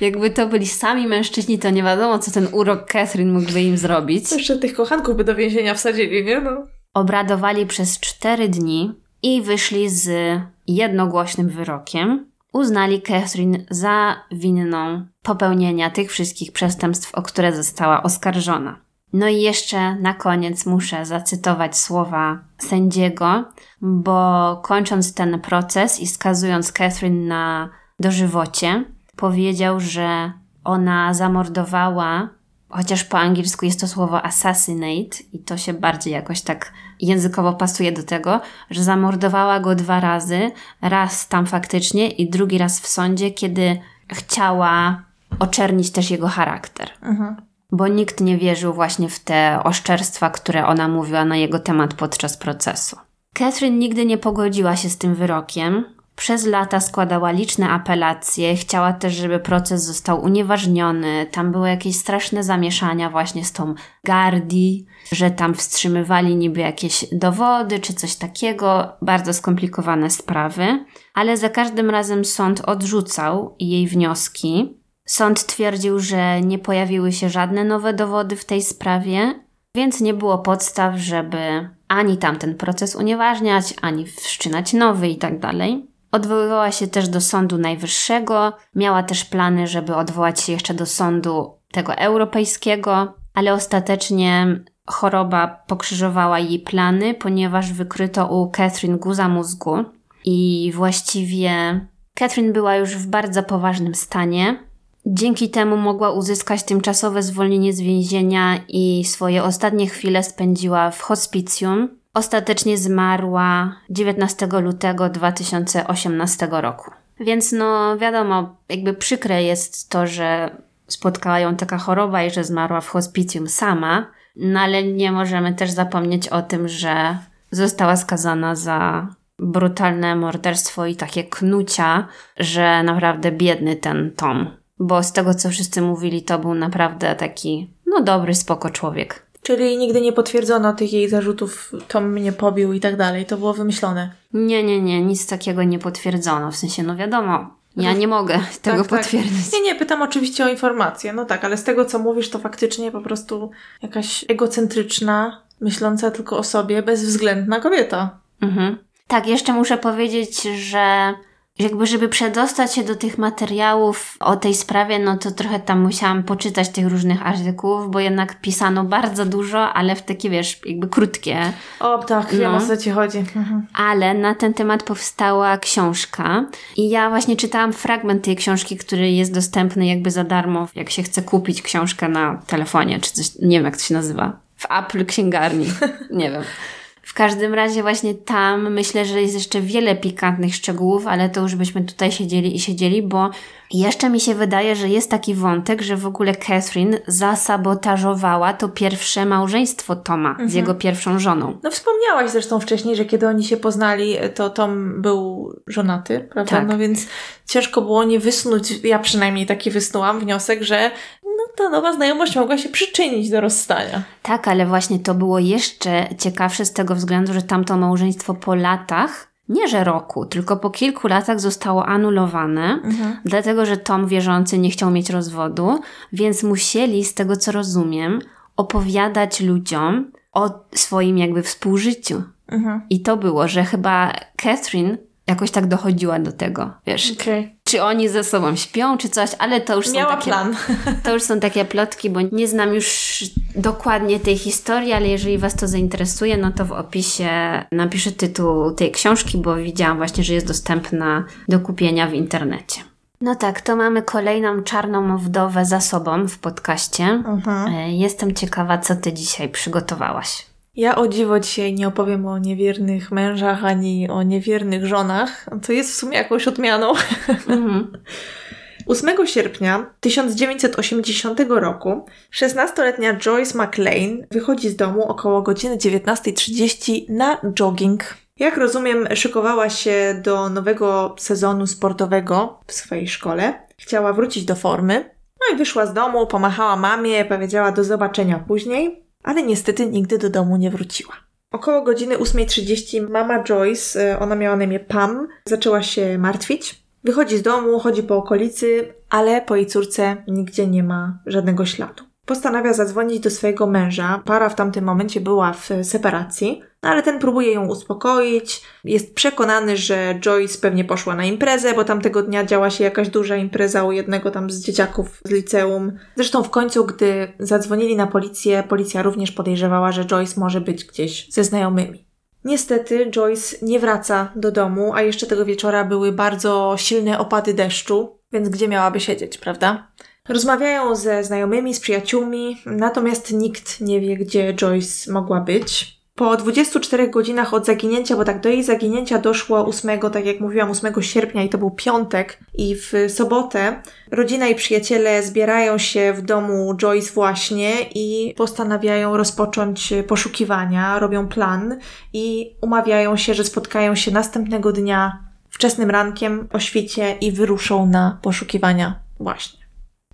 Jakby to byli sami mężczyźni, to nie wiadomo, co ten urok Catherine mógłby im zrobić. Jeszcze tych kochanków by do więzienia wsadzili, nie? No. Obradowali przez cztery dni i wyszli z jednogłośnym wyrokiem. Uznali Catherine za winną popełnienia tych wszystkich przestępstw, o które została oskarżona. No i jeszcze na koniec muszę zacytować słowa sędziego, bo kończąc ten proces i skazując Catherine na dożywocie, powiedział, że ona zamordowała chociaż po angielsku jest to słowo assassinate i to się bardziej jakoś tak językowo pasuje do tego, że zamordowała go dwa razy, raz tam faktycznie i drugi raz w sądzie, kiedy chciała oczernić też jego charakter. Mhm. Bo nikt nie wierzył właśnie w te oszczerstwa, które ona mówiła na jego temat podczas procesu. Catherine nigdy nie pogodziła się z tym wyrokiem, przez lata składała liczne apelacje, chciała też, żeby proces został unieważniony. Tam były jakieś straszne zamieszania właśnie z tą Gardi, że tam wstrzymywali niby jakieś dowody czy coś takiego, bardzo skomplikowane sprawy, ale za każdym razem sąd odrzucał jej wnioski. Sąd twierdził, że nie pojawiły się żadne nowe dowody w tej sprawie, więc nie było podstaw, żeby ani tamten proces unieważniać, ani wszczynać nowy i tak dalej. Odwoływała się też do Sądu Najwyższego, miała też plany, żeby odwołać się jeszcze do Sądu tego Europejskiego, ale ostatecznie choroba pokrzyżowała jej plany, ponieważ wykryto u Catherine guza mózgu i właściwie Catherine była już w bardzo poważnym stanie. Dzięki temu mogła uzyskać tymczasowe zwolnienie z więzienia i swoje ostatnie chwile spędziła w hospicjum, Ostatecznie zmarła 19 lutego 2018 roku. Więc no wiadomo, jakby przykre jest to, że spotkała ją taka choroba i że zmarła w hospicjum sama, no ale nie możemy też zapomnieć o tym, że została skazana za brutalne morderstwo i takie knucia, że naprawdę biedny ten Tom. Bo z tego, co wszyscy mówili, to był naprawdę taki, no dobry, spoko człowiek. Czyli nigdy nie potwierdzono tych jej zarzutów, to mnie pobił i tak dalej. To było wymyślone. Nie, nie, nie, nic takiego nie potwierdzono. W sensie, no wiadomo, ja nie mogę tego tak, potwierdzić. Tak. Nie, nie, pytam oczywiście o informacje. No tak, ale z tego, co mówisz, to faktycznie po prostu jakaś egocentryczna, myśląca tylko o sobie, bezwzględna kobieta. Mhm. Tak, jeszcze muszę powiedzieć, że jakby, żeby przedostać się do tych materiałów o tej sprawie, no to trochę tam musiałam poczytać tych różnych artykułów, bo jednak pisano bardzo dużo, ale w takie, wiesz, jakby krótkie. O, tak, no. wiem o co ci chodzi. Mhm. Ale na ten temat powstała książka i ja właśnie czytałam fragment tej książki, który jest dostępny jakby za darmo, jak się chce kupić książkę na telefonie, czy coś, nie wiem jak to się nazywa. W Apple księgarni. nie wiem. W każdym razie właśnie tam myślę, że jest jeszcze wiele pikantnych szczegółów, ale to już byśmy tutaj siedzieli i siedzieli, bo jeszcze mi się wydaje, że jest taki wątek, że w ogóle Catherine zasabotażowała to pierwsze małżeństwo Toma mhm. z jego pierwszą żoną. No wspomniałaś zresztą wcześniej, że kiedy oni się poznali, to Tom był żonaty, prawda? Tak. No więc ciężko było nie wysnuć, ja przynajmniej taki wysnułam wniosek, że no ta nowa znajomość mogła się przyczynić do rozstania. Tak, ale właśnie to było jeszcze ciekawsze z tego względu, że tamto małżeństwo po latach nie że roku, tylko po kilku latach zostało anulowane, mhm. dlatego że Tom wierzący nie chciał mieć rozwodu, więc musieli, z tego co rozumiem, opowiadać ludziom o swoim jakby współżyciu. Mhm. I to było, że chyba Catherine jakoś tak dochodziła do tego, wiesz. Okay. Czy oni ze sobą śpią, czy coś, ale to już Miała są takie... plan. To już są takie plotki, bo nie znam już dokładnie tej historii, ale jeżeli Was to zainteresuje, no to w opisie napiszę tytuł tej książki, bo widziałam właśnie, że jest dostępna do kupienia w internecie. No tak, to mamy kolejną czarną wdowę za sobą w podcaście. Mhm. E, Jestem ciekawa, co Ty dzisiaj przygotowałaś. Ja o dziwo dzisiaj nie opowiem o niewiernych mężach ani o niewiernych żonach. To jest w sumie jakąś odmianą. Mhm. 8 sierpnia 1980 roku 16-letnia Joyce McLean wychodzi z domu około godziny 19.30 na jogging. Jak rozumiem, szykowała się do nowego sezonu sportowego w swojej szkole. Chciała wrócić do formy. No i wyszła z domu, pomachała mamie, powiedziała do zobaczenia później, ale niestety nigdy do domu nie wróciła. Około godziny 8.30 mama Joyce, e, ona miała na imię Pam, zaczęła się martwić. Wychodzi z domu, chodzi po okolicy, ale po jej córce nigdzie nie ma żadnego śladu. Postanawia zadzwonić do swojego męża. Para w tamtym momencie była w separacji, no ale ten próbuje ją uspokoić. Jest przekonany, że Joyce pewnie poszła na imprezę, bo tamtego dnia działa się jakaś duża impreza u jednego tam z dzieciaków z liceum. Zresztą w końcu, gdy zadzwonili na policję, policja również podejrzewała, że Joyce może być gdzieś ze znajomymi. Niestety Joyce nie wraca do domu, a jeszcze tego wieczora były bardzo silne opady deszczu, więc gdzie miałaby siedzieć, prawda? Rozmawiają ze znajomymi, z przyjaciółmi, natomiast nikt nie wie, gdzie Joyce mogła być. Po 24 godzinach od zaginięcia, bo tak do jej zaginięcia doszło 8, tak jak mówiłam, 8 sierpnia i to był piątek i w sobotę rodzina i przyjaciele zbierają się w domu Joyce właśnie i postanawiają rozpocząć poszukiwania, robią plan i umawiają się, że spotkają się następnego dnia wczesnym rankiem o świcie i wyruszą na poszukiwania właśnie.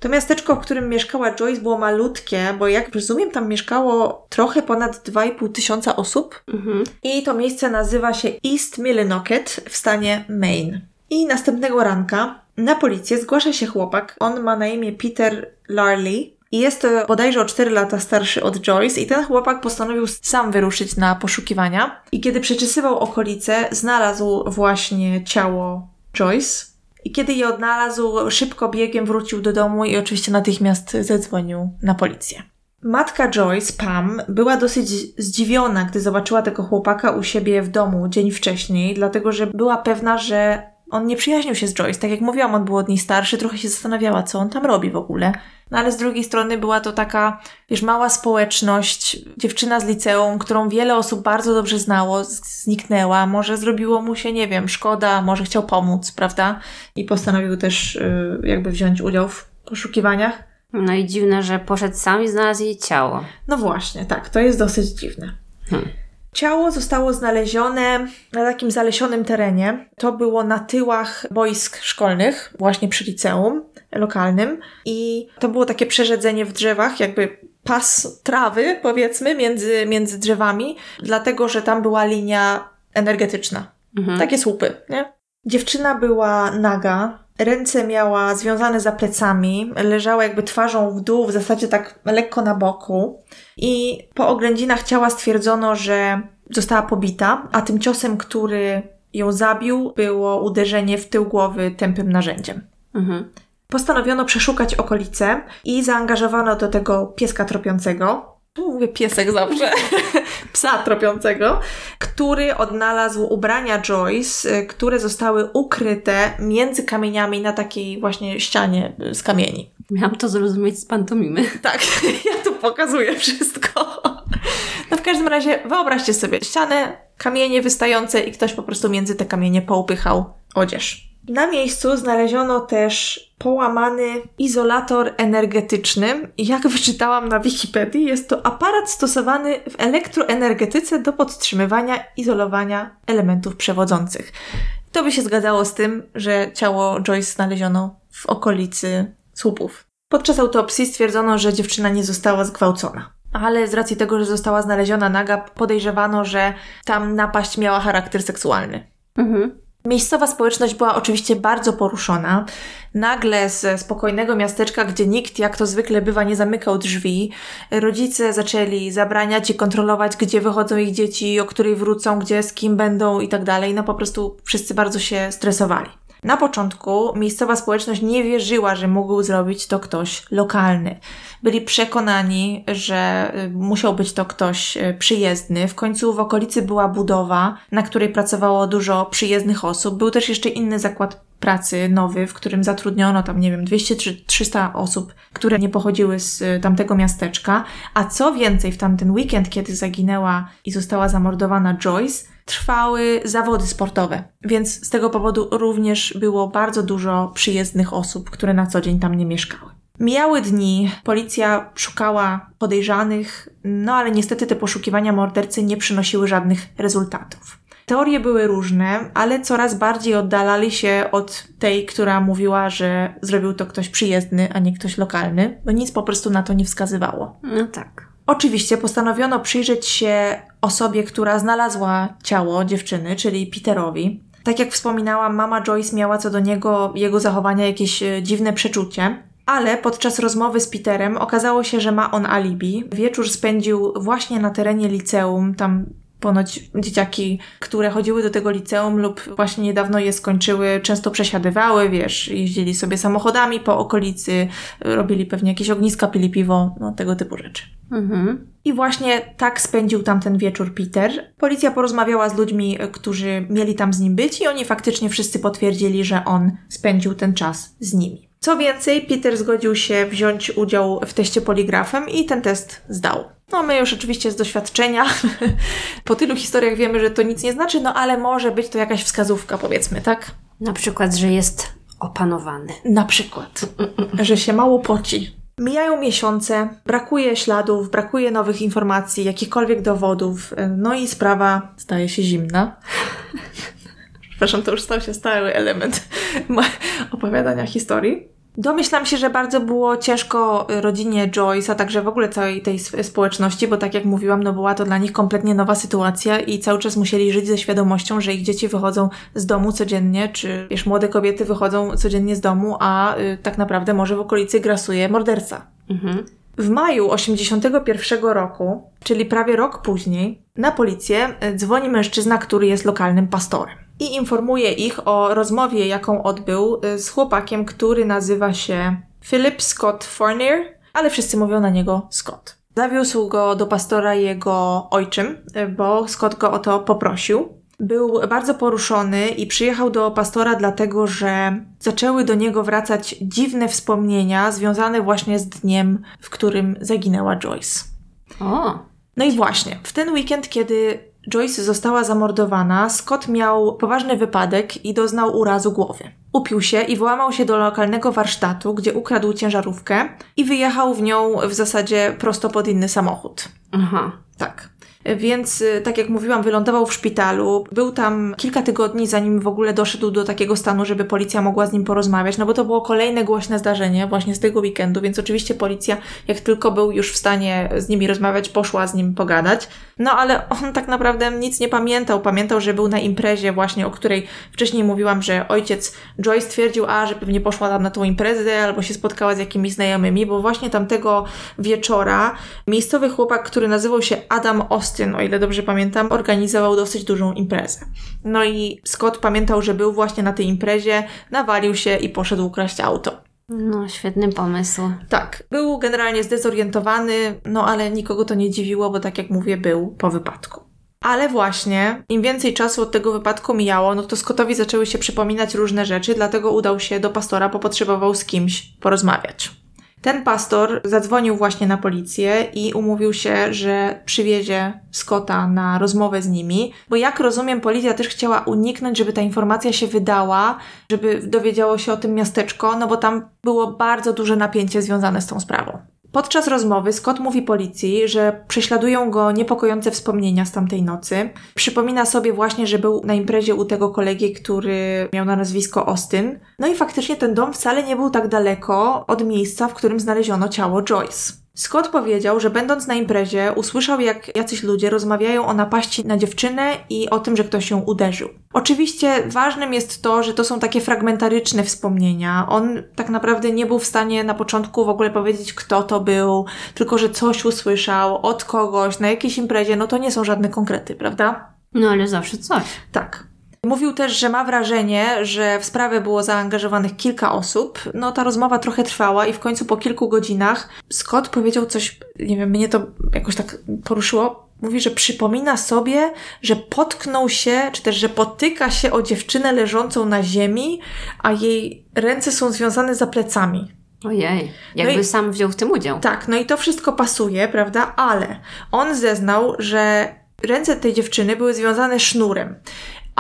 To miasteczko, w którym mieszkała Joyce, było malutkie, bo jak rozumiem, tam mieszkało trochę ponad 2,5 tysiąca osób. Mhm. I to miejsce nazywa się East Millinocket w stanie Maine. I następnego ranka na policję zgłasza się chłopak. On ma na imię Peter Larley. I jest to bodajże o 4 lata starszy od Joyce i ten chłopak postanowił sam wyruszyć na poszukiwania. I kiedy przeczesywał okolice, znalazł właśnie ciało Joyce. I kiedy je odnalazł, szybko biegiem wrócił do domu i oczywiście natychmiast zadzwonił na policję. Matka Joyce, Pam, była dosyć zdziwiona, gdy zobaczyła tego chłopaka u siebie w domu dzień wcześniej, dlatego że była pewna, że on nie przyjaźnił się z Joyce. Tak jak mówiłam, on był od niej starszy, trochę się zastanawiała, co on tam robi w ogóle. No ale z drugiej strony była to taka, wiesz, mała społeczność, dziewczyna z liceum, którą wiele osób bardzo dobrze znało, zniknęła. Może zrobiło mu się, nie wiem, szkoda, może chciał pomóc, prawda? I postanowił też y, jakby wziąć udział w poszukiwaniach. No i dziwne, że poszedł sam i znalazł jej ciało. No właśnie, tak, to jest dosyć dziwne. Hmm. Ciało zostało znalezione na takim zalesionym terenie. To było na tyłach boisk szkolnych, właśnie przy liceum lokalnym. I to było takie przerzedzenie w drzewach, jakby pas trawy, powiedzmy, między, między drzewami, dlatego że tam była linia energetyczna. Mhm. Takie słupy, nie? Dziewczyna była naga, ręce miała związane za plecami, leżała jakby twarzą w dół, w zasadzie tak lekko na boku. I po oględzinach ciała stwierdzono, że została pobita, a tym ciosem, który ją zabił, było uderzenie w tył głowy tępym narzędziem. Mhm. Postanowiono przeszukać okolice i zaangażowano do tego pieska tropiącego. Tu Mówię piesek zawsze. Psa tropiącego, który odnalazł ubrania Joyce, y, które zostały ukryte między kamieniami na takiej właśnie ścianie y, z kamieni. Miałam to zrozumieć z pantomimy. Tak, ja tu pokazuję wszystko. No w każdym razie wyobraźcie sobie ścianę, kamienie wystające i ktoś po prostu między te kamienie poupychał odzież. Na miejscu znaleziono też połamany izolator energetyczny. Jak wyczytałam na Wikipedii, jest to aparat stosowany w elektroenergetyce do podtrzymywania izolowania elementów przewodzących. To by się zgadzało z tym, że ciało Joyce znaleziono w okolicy słupów. Podczas autopsji stwierdzono, że dziewczyna nie została zgwałcona. Ale z racji tego, że została znaleziona naga, podejrzewano, że tam napaść miała charakter seksualny. Mhm. Miejscowa społeczność była oczywiście bardzo poruszona. Nagle ze spokojnego miasteczka, gdzie nikt, jak to zwykle bywa, nie zamykał drzwi, rodzice zaczęli zabraniać i kontrolować, gdzie wychodzą ich dzieci, o której wrócą, gdzie, z kim będą i tak dalej. No po prostu wszyscy bardzo się stresowali. Na początku miejscowa społeczność nie wierzyła, że mógł zrobić to ktoś lokalny. Byli przekonani, że y, musiał być to ktoś y, przyjezdny. W końcu w okolicy była budowa, na której pracowało dużo przyjezdnych osób. Był też jeszcze inny zakład pracy nowy, w którym zatrudniono tam, nie wiem, 200-300 osób, które nie pochodziły z y, tamtego miasteczka. A co więcej, w tamten weekend, kiedy zaginęła i została zamordowana Joyce, trwały zawody sportowe, więc z tego powodu również było bardzo dużo przyjezdnych osób, które na co dzień tam nie mieszkały. Mijały dni, policja szukała podejrzanych, no ale niestety te poszukiwania mordercy nie przynosiły żadnych rezultatów. Teorie były różne, ale coraz bardziej oddalali się od tej, która mówiła, że zrobił to ktoś przyjezdny, a nie ktoś lokalny, bo nic po prostu na to nie wskazywało. No tak. Oczywiście postanowiono przyjrzeć się osobie, która znalazła ciało dziewczyny, czyli Peterowi. Tak jak wspominałam, mama Joyce miała co do niego, jego zachowania jakieś e, dziwne przeczucie. Ale podczas rozmowy z Peterem okazało się, że ma on alibi. Wieczór spędził właśnie na terenie liceum, tam Ponoć dzieciaki, które chodziły do tego liceum lub właśnie niedawno je skończyły, często przesiadywały, wiesz, jeździli sobie samochodami po okolicy, robili pewnie jakieś ogniska, pili piwo, no tego typu rzeczy. Mhm. I właśnie tak spędził tam ten wieczór Peter. Policja porozmawiała z ludźmi, którzy mieli tam z nim być i oni faktycznie wszyscy potwierdzili, że on spędził ten czas z nimi. Co więcej, Peter zgodził się wziąć udział w teście poligrafem i ten test zdał. No, my już oczywiście z doświadczenia po tylu historiach wiemy, że to nic nie znaczy, no ale może być to jakaś wskazówka, powiedzmy, tak? Na przykład, że jest opanowany. Na przykład, że się mało poci. Mijają miesiące, brakuje śladów, brakuje nowych informacji, jakichkolwiek dowodów, no i sprawa staje się zimna. Przepraszam, to już stał się stały element opowiadania historii. Domyślam się, że bardzo było ciężko rodzinie Joyce, a także w ogóle całej tej społeczności, bo tak jak mówiłam, no była to dla nich kompletnie nowa sytuacja i cały czas musieli żyć ze świadomością, że ich dzieci wychodzą z domu codziennie, czy wiesz, młode kobiety wychodzą codziennie z domu, a y, tak naprawdę może w okolicy grasuje morderca. Mhm. W maju 81 roku, czyli prawie rok później, na policję y, dzwoni mężczyzna, który jest lokalnym pastorem i informuje ich o rozmowie, jaką odbył y, z chłopakiem, który nazywa się Philip Scott Fournier, ale wszyscy mówią na niego Scott. Zawiózł go do pastora jego ojczym, y, bo Scott go o to poprosił. Był bardzo poruszony i przyjechał do pastora dlatego, że zaczęły do niego wracać dziwne wspomnienia związane właśnie z dniem, w którym zaginęła Joyce. O. No i właśnie, w ten weekend, kiedy Joyce została zamordowana, Scott miał poważny wypadek i doznał urazu głowy. Upił się i włamał się do lokalnego warsztatu, gdzie ukradł ciężarówkę i wyjechał w nią w zasadzie prosto pod inny samochód. Aha. Tak. Więc, y, tak jak mówiłam, wylądował w szpitalu. Był tam kilka tygodni, zanim w ogóle doszedł do takiego stanu, żeby policja mogła z nim porozmawiać, no bo to było kolejne głośne zdarzenie właśnie z tego weekendu, więc oczywiście policja, jak tylko był już w stanie z nimi rozmawiać, poszła z nim pogadać. No ale on tak naprawdę nic nie pamiętał. Pamiętał, że był na imprezie właśnie, o której wcześniej mówiłam, że ojciec Joyce stwierdził, a, że pewnie poszła tam na tą imprezę albo się spotkała z jakimiś znajomymi, bo właśnie tamtego wieczora miejscowy chłopak, który nazywał się Adam Oscar, Austin, o ile dobrze pamiętam, organizował dosyć dużą imprezę. No i Scott pamiętał, że był właśnie na tej imprezie, nawalił się i poszedł ukraść auto. No, świetny pomysł. Tak, był generalnie zdezorientowany, no ale nikogo to nie dziwiło, bo tak jak mówię, był po wypadku. Ale właśnie, im więcej czasu od tego wypadku mijało, no to Scottowi zaczęły się przypominać różne rzeczy, dlatego udał się do pastora, bo potrzebował z kimś porozmawiać. Ten pastor zadzwonił właśnie na policję i umówił się, że przywiezie Scotta na rozmowę z nimi, bo jak rozumiem, policja też chciała uniknąć, żeby ta informacja się wydała, żeby dowiedziało się o tym miasteczko, no bo tam było bardzo duże napięcie związane z tą sprawą. Podczas rozmowy Scott mówi policji, że prześladują go niepokojące wspomnienia z tamtej nocy. Przypomina sobie właśnie, że był na imprezie u tego kolegi, który miał na nazwisko Austin. No i faktycznie ten dom wcale nie był tak daleko od miejsca, w którym znaleziono ciało Joyce. Scott powiedział, że będąc na imprezie usłyszał, jak jacyś ludzie rozmawiają o napaści na dziewczynę i o tym, że ktoś ją uderzył. Oczywiście ważnym jest to, że to są takie fragmentaryczne wspomnienia. On tak naprawdę nie był w stanie na początku w ogóle powiedzieć, kto to był, tylko że coś usłyszał od kogoś na jakiejś imprezie. No to nie są żadne konkrety, prawda? No ale zawsze coś. Tak. Mówił też, że ma wrażenie, że w sprawę było zaangażowanych kilka osób. No ta rozmowa trochę trwała i w końcu po kilku godzinach Scott powiedział coś, nie wiem, mnie to jakoś tak poruszyło. Mówi, że przypomina sobie, że potknął się, czy też, że potyka się o dziewczynę leżącą na ziemi, a jej ręce są związane za plecami. Ojej, jakby no i, sam wziął w tym udział. Tak, no i to wszystko pasuje, prawda? Ale on zeznał, że ręce tej dziewczyny były związane sznurem.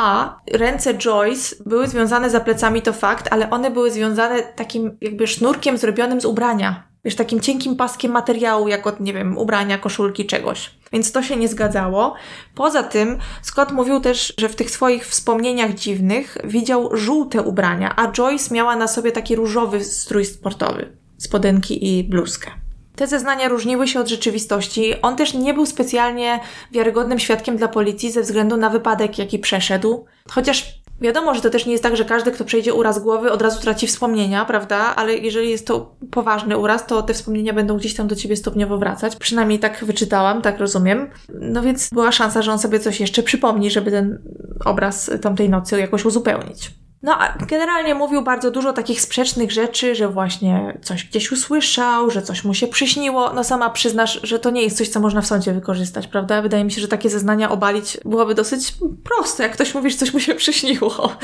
A ręce Joyce były związane za plecami, to fakt, ale one były związane takim jakby sznurkiem zrobionym z ubrania. Wiesz, takim cienkim paskiem materiału, jak od, nie wiem, ubrania, koszulki, czegoś. Więc to się nie zgadzało. Poza tym, Scott mówił też, że w tych swoich wspomnieniach dziwnych widział żółte ubrania, a Joyce miała na sobie taki różowy strój sportowy, spodenki i bluzkę. Te zeznania różniły się od rzeczywistości. On też nie był specjalnie wiarygodnym świadkiem dla policji ze względu na wypadek, jaki przeszedł. Chociaż wiadomo, że to też nie jest tak, że każdy, kto przejdzie uraz głowy, od razu traci wspomnienia, prawda? Ale jeżeli jest to poważny uraz, to te wspomnienia będą gdzieś tam do ciebie stopniowo wracać. Przynajmniej tak wyczytałam, tak rozumiem. No więc była szansa, że on sobie coś jeszcze przypomni, żeby ten obraz tamtej nocy jakoś uzupełnić. No, a generalnie mówił bardzo dużo takich sprzecznych rzeczy, że właśnie coś gdzieś usłyszał, że coś mu się przyśniło. No, sama przyznasz, że to nie jest coś, co można w sądzie wykorzystać, prawda? Wydaje mi się, że takie zeznania obalić byłoby dosyć proste, jak ktoś mówi, że coś mu się przyśniło.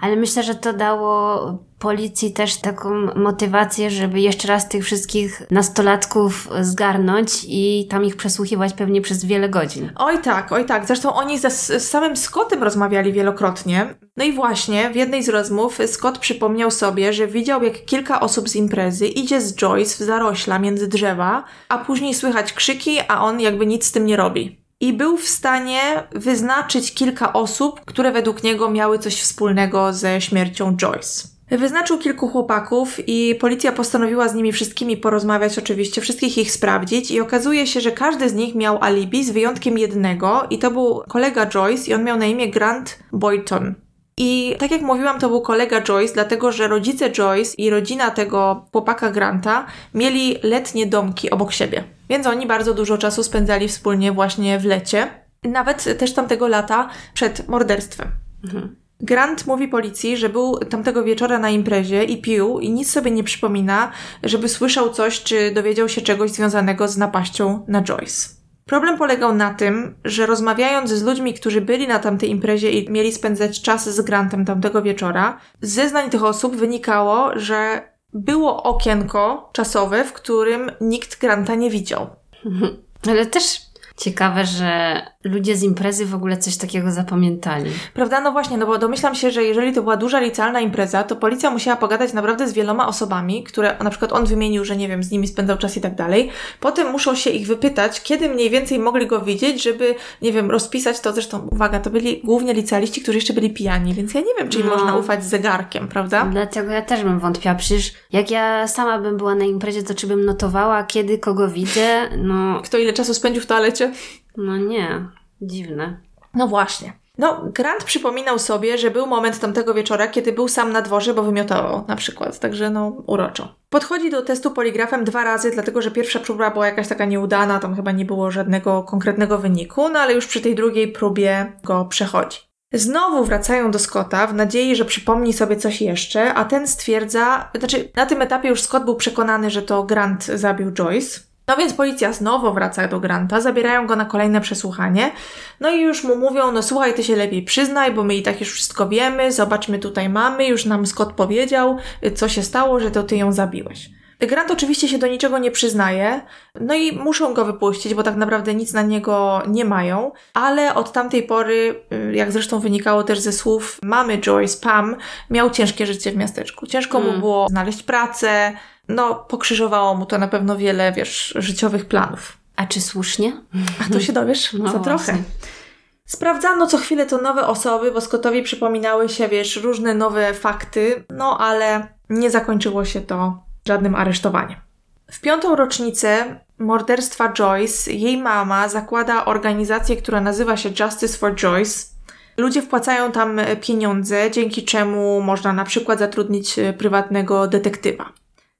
Ale myślę, że to dało policji też taką motywację, żeby jeszcze raz tych wszystkich nastolatków zgarnąć i tam ich przesłuchiwać pewnie przez wiele godzin. Oj tak, oj tak. Zresztą oni ze, z samym Scottem rozmawiali wielokrotnie. No i właśnie w jednej z rozmów Scott przypomniał sobie, że widział jak kilka osób z imprezy idzie z Joyce w zarośla między drzewa, a później słychać krzyki, a on jakby nic z tym nie robi i był w stanie wyznaczyć kilka osób, które według niego miały coś wspólnego ze śmiercią Joyce. Wyznaczył kilku chłopaków i policja postanowiła z nimi wszystkimi porozmawiać, oczywiście, wszystkich ich sprawdzić i okazuje się, że każdy z nich miał alibi z wyjątkiem jednego i to był kolega Joyce i on miał na imię Grant Boyton. I tak jak mówiłam, to był kolega Joyce, dlatego że rodzice Joyce i rodzina tego chłopaka Granta mieli letnie domki obok siebie. Więc oni bardzo dużo czasu spędzali wspólnie właśnie w lecie. Nawet też tamtego lata przed morderstwem. Mhm. Grant mówi policji, że był tamtego wieczora na imprezie i pił i nic sobie nie przypomina, żeby słyszał coś czy dowiedział się czegoś związanego z napaścią na Joyce. Problem polegał na tym, że rozmawiając z ludźmi, którzy byli na tamtej imprezie i mieli spędzać czas z Grantem tamtego wieczora, z zeznań tych osób wynikało, że było okienko czasowe, w którym nikt Granta nie widział. Ale też Ciekawe, że ludzie z imprezy w ogóle coś takiego zapamiętali. Prawda? No właśnie, no bo domyślam się, że jeżeli to była duża licealna impreza, to policja musiała pogadać naprawdę z wieloma osobami, które na przykład on wymienił, że nie wiem, z nimi spędzał czas i tak dalej. Potem muszą się ich wypytać, kiedy mniej więcej mogli go widzieć, żeby, nie wiem, rozpisać to. Zresztą, uwaga, to byli głównie licealiści, którzy jeszcze byli pijani, więc ja nie wiem, czy im no. można ufać zegarkiem, prawda? Dlatego ja też bym wątpiła. Przecież jak ja sama bym była na imprezie, to czy bym notowała, kiedy kogo widzę, no... Kto ile czasu spędził w toalecie? No nie, dziwne. No właśnie. No, Grant przypominał sobie, że był moment tamtego wieczora, kiedy był sam na dworze, bo wymiotował na przykład, także no uroczo. Podchodzi do testu poligrafem dwa razy, dlatego że pierwsza próba była jakaś taka nieudana, tam chyba nie było żadnego konkretnego wyniku, no ale już przy tej drugiej próbie go przechodzi. Znowu wracają do Scotta w nadziei, że przypomni sobie coś jeszcze, a ten stwierdza, znaczy na tym etapie już Scott był przekonany, że to Grant zabił Joyce, no więc policja znowu wraca do Granta, zabierają go na kolejne przesłuchanie, no i już mu mówią, no słuchaj, ty się lepiej przyznaj, bo my i tak już wszystko wiemy, zobaczmy tutaj mamy, już nam Scott powiedział, co się stało, że to ty ją zabiłeś. Grant oczywiście się do niczego nie przyznaje, no i muszą go wypuścić, bo tak naprawdę nic na niego nie mają, ale od tamtej pory, y, jak zresztą wynikało też ze słów mamy Joyce, Pam, miał ciężkie życie w miasteczku. Ciężko mu hmm. było znaleźć pracę, no pokrzyżowało mu to na pewno wiele, wiesz, życiowych planów. A czy słusznie? A to się dowiesz no za trochę. Sprawdzano co chwilę to nowe osoby, bo Scottowi przypominały się, wiesz, różne nowe fakty, no ale nie zakończyło się to żadnym aresztowaniem. W piątą rocznicę morderstwa Joyce jej mama zakłada organizację, która nazywa się Justice for Joyce. Ludzie wpłacają tam pieniądze, dzięki czemu można na przykład zatrudnić prywatnego detektywa.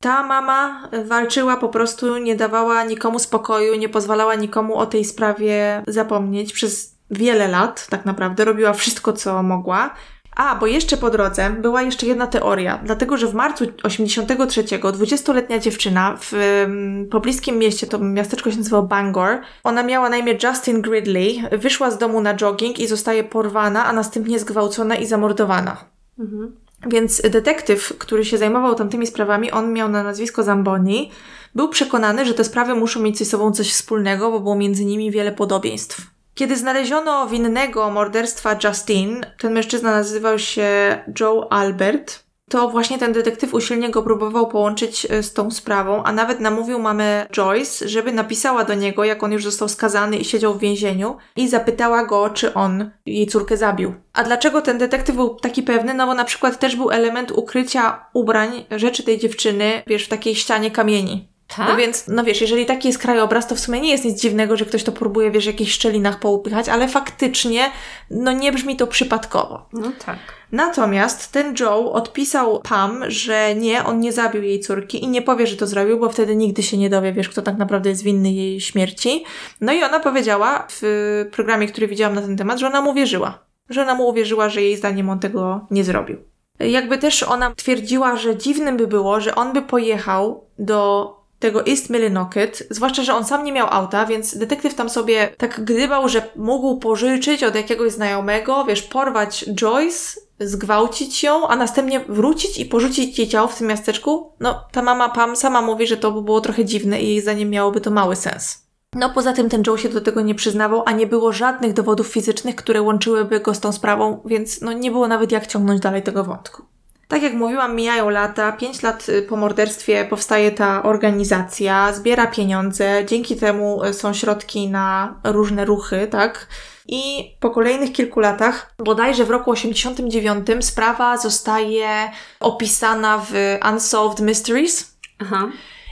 Ta mama walczyła po prostu, nie dawała nikomu spokoju, nie pozwalała nikomu o tej sprawie zapomnieć przez wiele lat, tak naprawdę, robiła wszystko, co mogła. A, bo jeszcze po drodze była jeszcze jedna teoria, dlatego że w marcu 83 20-letnia dziewczyna w um, pobliskim mieście, to miasteczko się nazywało Bangor, ona miała na imię Justin Gridley, wyszła z domu na jogging i zostaje porwana, a następnie zgwałcona i zamordowana. Mhm. Więc detektyw, który się zajmował tamtymi sprawami, on miał na nazwisko Zamboni, był przekonany, że te sprawy muszą mieć ze sobą coś wspólnego, bo było między nimi wiele podobieństw. Kiedy znaleziono winnego morderstwa Justin, ten mężczyzna nazywał się Joe Albert, to właśnie ten detektyw usilnie go próbował połączyć e, z tą sprawą, a nawet namówił mamę Joyce, żeby napisała do niego, jak on już został skazany i siedział w więzieniu, i zapytała go, czy on jej córkę zabił. A dlaczego ten detektyw był taki pewny? No bo na przykład też był element ukrycia ubrań, rzeczy tej dziewczyny, wiesz, w takiej ścianie kamieni. Tak? No więc, no wiesz, jeżeli taki jest krajobraz, to w sumie nie jest nic dziwnego, że ktoś to próbuje, wiesz, w jakichś szczelinach poupychać, ale faktycznie, no nie brzmi to przypadkowo. No tak. Natomiast ten Joe odpisał Pam, że nie, on nie zabił jej córki i nie powie, że to zrobił, bo wtedy nigdy się nie dowie, wiesz, kto tak naprawdę jest winny jej śmierci. No i ona powiedziała w programie, który widziałam na ten temat, że ona mu wierzyła. Że ona mu uwierzyła, że jej zdaniem on tego nie zrobił. Jakby też ona twierdziła, że dziwnym by było, że on by pojechał do tego East Millinocket, zwłaszcza, że on sam nie miał auta, więc detektyw tam sobie tak gdybał, że mógł pożyczyć od jakiegoś znajomego, wiesz, porwać Joyce, zgwałcić ją, a następnie wrócić i porzucić jej ciało w tym miasteczku. No, ta mama Pam sama mówi, że to by było trochę dziwne i jej zdaniem miałoby to mały sens. No poza tym ten Joe się do tego nie przyznawał, a nie było żadnych dowodów fizycznych, które łączyłyby go z tą sprawą, więc no nie było nawet jak ciągnąć dalej tego wątku. Tak jak mówiłam, mijają lata, pięć lat y, po morderstwie powstaje ta organizacja, zbiera pieniądze, dzięki temu y, są środki na różne ruchy, tak? I po kolejnych kilku latach, bodajże w roku 89, sprawa zostaje opisana w Unsolved Mysteries. Aha.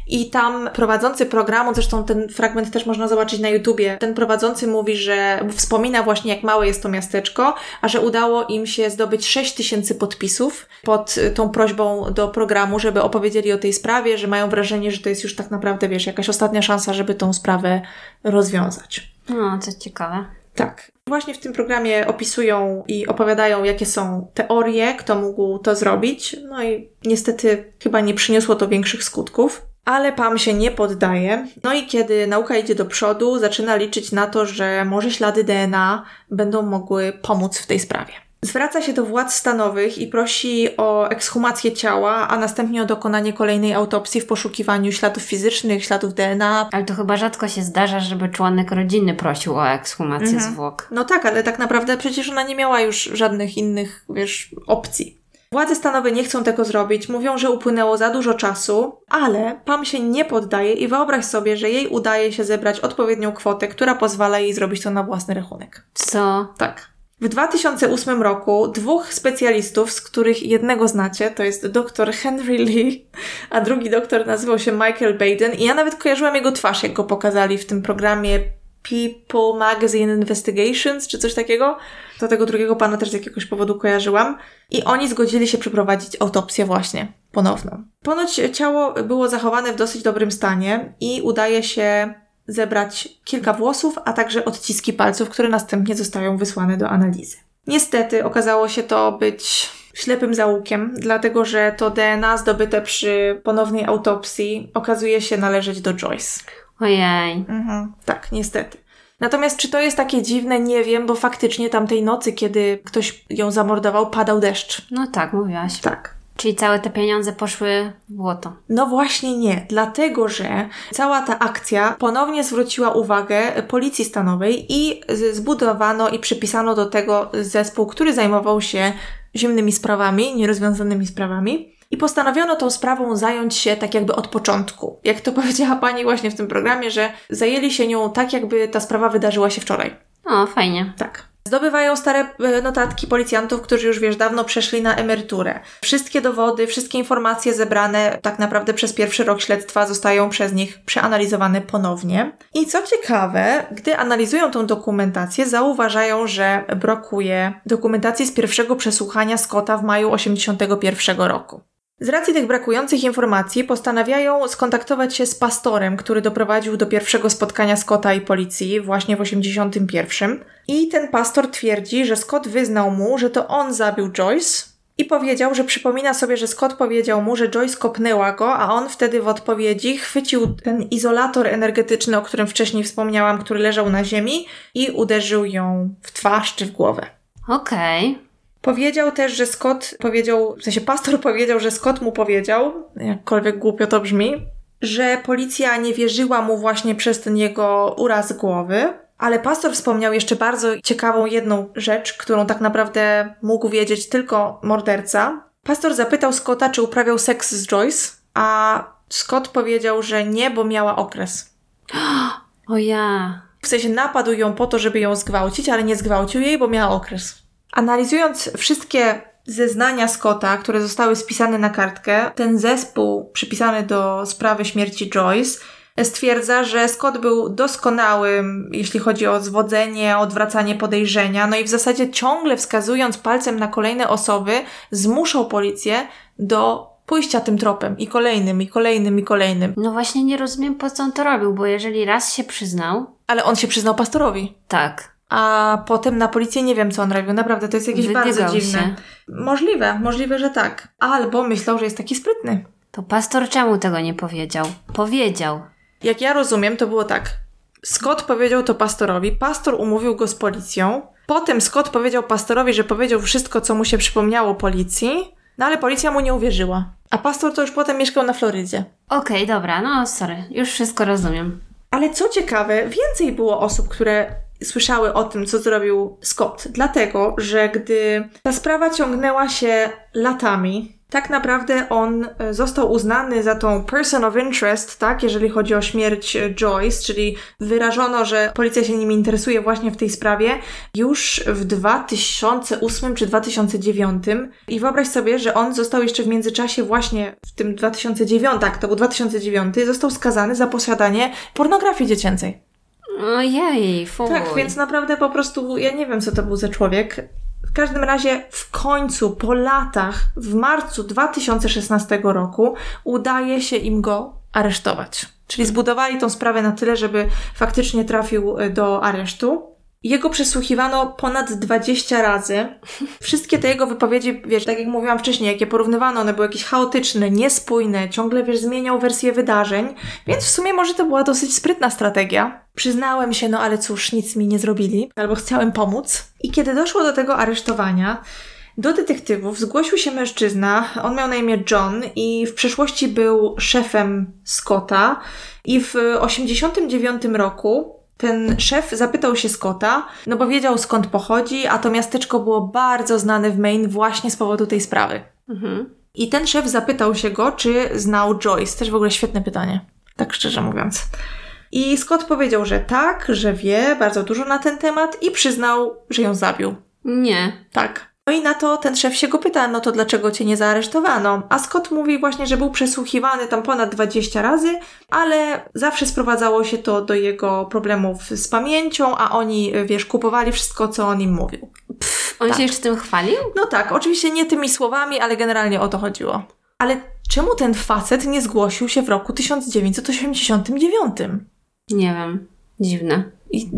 I tam prowadzący programu, zresztą ten fragment też można zobaczyć na YouTubie, ten prowadzący mówi, że wspomina właśnie jak małe jest to miasteczko, a że udało im się zdobyć 6 tysięcy podpisów pod tą prośbą do programu, żeby opowiedzieli o tej sprawie, że mają wrażenie, że to jest już tak naprawdę, wiesz, jakaś ostatnia szansa, żeby tą sprawę rozwiązać. No, co ciekawe. Tak. Właśnie w tym programie opisują i opowiadają, jakie są teorie, kto mógł to zrobić. No i niestety chyba nie przyniosło to większych skutków ale Pam się nie poddaje. No i kiedy nauka idzie do przodu, zaczyna liczyć na to, że może ślady DNA będą mogły pomóc w tej sprawie. Zwraca się do władz stanowych i prosi o ekshumację ciała, a następnie o dokonanie kolejnej autopsji w poszukiwaniu śladów fizycznych, śladów DNA. Ale to chyba rzadko się zdarza, żeby członek rodziny prosił o ekshumację mhm. zwłok. No tak, ale tak naprawdę przecież ona nie miała już żadnych innych, wiesz, opcji. Władze stanowe nie chcą tego zrobić, mówią, że upłynęło za dużo czasu, ale Pam się nie poddaje i wyobraź sobie, że jej udaje się zebrać odpowiednią kwotę, która pozwala jej zrobić to na własny rachunek. Co? Tak. W 2008 roku dwóch specjalistów, z których jednego znacie, to jest dr Henry Lee, a drugi doktor nazywał się Michael Baden i ja nawet kojarzyłam jego twarz, jak go pokazali w tym programie People Magazine Investigations, czy coś takiego. Do tego drugiego pana też z jakiegoś powodu kojarzyłam. I oni zgodzili się przeprowadzić autopsję właśnie ponowną. Ponoć ciało było zachowane w dosyć dobrym stanie i udaje się zebrać kilka włosów, a także odciski palców, które następnie zostają wysłane do analizy. Niestety okazało się to być ślepym zaułkiem, dlatego że to DNA zdobyte przy ponownej autopsji okazuje się należeć do Joyce. Ojej. Mhm, tak, niestety. Natomiast czy to jest takie dziwne, nie wiem, bo faktycznie tamtej nocy, kiedy ktoś ją zamordował, padał deszcz. No tak, mówiłaś. Tak. Czyli całe te pieniądze poszły w błoto. No właśnie nie, dlatego że cała ta akcja ponownie zwróciła uwagę policji stanowej i zbudowano i przypisano do tego zespół, który zajmował się zimnymi sprawami, nierozwiązanymi sprawami. I postanowiono tą sprawą zająć się tak jakby od początku. Jak to powiedziała pani właśnie w tym programie, że zajęli się nią tak, jakby ta sprawa wydarzyła się wczoraj. O, fajnie. Tak. Zdobywają stare e, notatki policjantów, którzy już wiesz, dawno przeszli na emeryturę. Wszystkie dowody, wszystkie informacje zebrane tak naprawdę przez pierwszy rok śledztwa zostają przez nich przeanalizowane ponownie. I co ciekawe, gdy analizują tą dokumentację, zauważają, że brakuje dokumentacji z pierwszego przesłuchania Scotta w maju 81 roku. Z racji tych brakujących informacji postanawiają skontaktować się z pastorem, który doprowadził do pierwszego spotkania Scotta i policji właśnie w 81. I ten pastor twierdzi, że Scott wyznał mu, że to on zabił Joyce i powiedział, że przypomina sobie, że Scott powiedział mu, że Joyce kopnęła go, a on wtedy w odpowiedzi chwycił ten izolator energetyczny, o którym wcześniej wspomniałam, który leżał na ziemi i uderzył ją w twarz czy w głowę. Okej. Okay. Powiedział też, że Scott powiedział, w sensie pastor powiedział, że Scott mu powiedział, jakkolwiek głupio to brzmi, że policja nie wierzyła mu właśnie przez ten jego uraz głowy. Ale pastor wspomniał jeszcze bardzo ciekawą jedną rzecz, którą tak naprawdę mógł wiedzieć tylko morderca. Pastor zapytał Scotta, czy uprawiał seks z Joyce, a Scott powiedział, że nie, bo miała okres. O ja. W sensie napadł ją po to, żeby ją zgwałcić, ale nie zgwałcił jej, bo miała okres. Analizując wszystkie zeznania Scotta, które zostały spisane na kartkę, ten zespół przypisany do sprawy śmierci Joyce stwierdza, że Scott był doskonałym, jeśli chodzi o zwodzenie, odwracanie podejrzenia, no i w zasadzie ciągle wskazując palcem na kolejne osoby, zmuszał policję do pójścia tym tropem i kolejnym, i kolejnym, i kolejnym. No właśnie nie rozumiem, po co on to robił, bo jeżeli raz się przyznał... Ale on się przyznał pastorowi. Tak a potem na policję nie wiem, co on robił. Naprawdę, to jest jakieś Wybiegał bardzo dziwne. Się. Możliwe, możliwe, że tak. Albo myślał, że jest taki sprytny. To pastor czemu tego nie powiedział? Powiedział. Jak ja rozumiem, to było tak. Scott powiedział to pastorowi, pastor umówił go z policją. Potem Scott powiedział pastorowi, że powiedział wszystko, co mu się przypomniało policji, no ale policja mu nie uwierzyła. A pastor to już potem mieszkał na Florydzie. Okej, okay, dobra, no sorry, już wszystko rozumiem. Ale co ciekawe, więcej było osób, które słyszały o tym, co zrobił Scott, dlatego, że gdy ta sprawa ciągnęła się latami, tak naprawdę on e, został uznany za tą person of interest, tak, jeżeli chodzi o śmierć Joyce, czyli wyrażono, że policja się nim interesuje właśnie w tej sprawie już w 2008 czy 2009 i wyobraź sobie, że on został jeszcze w międzyczasie właśnie w tym 2009, tak, to był 2009, został skazany za posiadanie pornografii dziecięcej. Ojej, fuj. Tak, więc naprawdę po prostu ja nie wiem, co to był za człowiek. W każdym razie w końcu, po latach, w marcu 2016 roku udaje się im go aresztować. Czyli zbudowali tą sprawę na tyle, żeby faktycznie trafił e, do aresztu. Jego przesłuchiwano ponad 20 razy. Wszystkie te jego wypowiedzi, wiesz, tak jak mówiłam wcześniej, jakie porównywano, one były jakieś chaotyczne, niespójne, ciągle, wiesz, zmieniał wersję wydarzeń, więc w sumie może to była dosyć sprytna strategia. Przyznałem się, no ale cóż, nic mi nie zrobili, albo chciałem pomóc. I kiedy doszło do tego aresztowania, do detektywów zgłosił się mężczyzna, on miał na imię John i w przeszłości był szefem Scotta i w 89 roku ten szef zapytał się Scotta, no bo wiedział skąd pochodzi, a to miasteczko było bardzo znane w Maine właśnie z powodu tej sprawy. Mhm. I ten szef zapytał się go, czy znał Joyce. Też w ogóle świetne pytanie, tak szczerze mówiąc. I Scott powiedział, że tak, że wie bardzo dużo na ten temat i przyznał, że ją zabił. Nie. Tak. No i na to ten szef się go pyta, no to dlaczego cię nie zaaresztowano? A Scott mówi właśnie, że był przesłuchiwany tam ponad 20 razy, ale zawsze sprowadzało się to do jego problemów z pamięcią, a oni, wiesz, kupowali wszystko, co on im mówił. Pff, on tak. się jeszcze tym chwalił? No tak, oczywiście nie tymi słowami, ale generalnie o to chodziło. Ale czemu ten facet nie zgłosił się w roku 1989? Nie wiem. Dziwne. I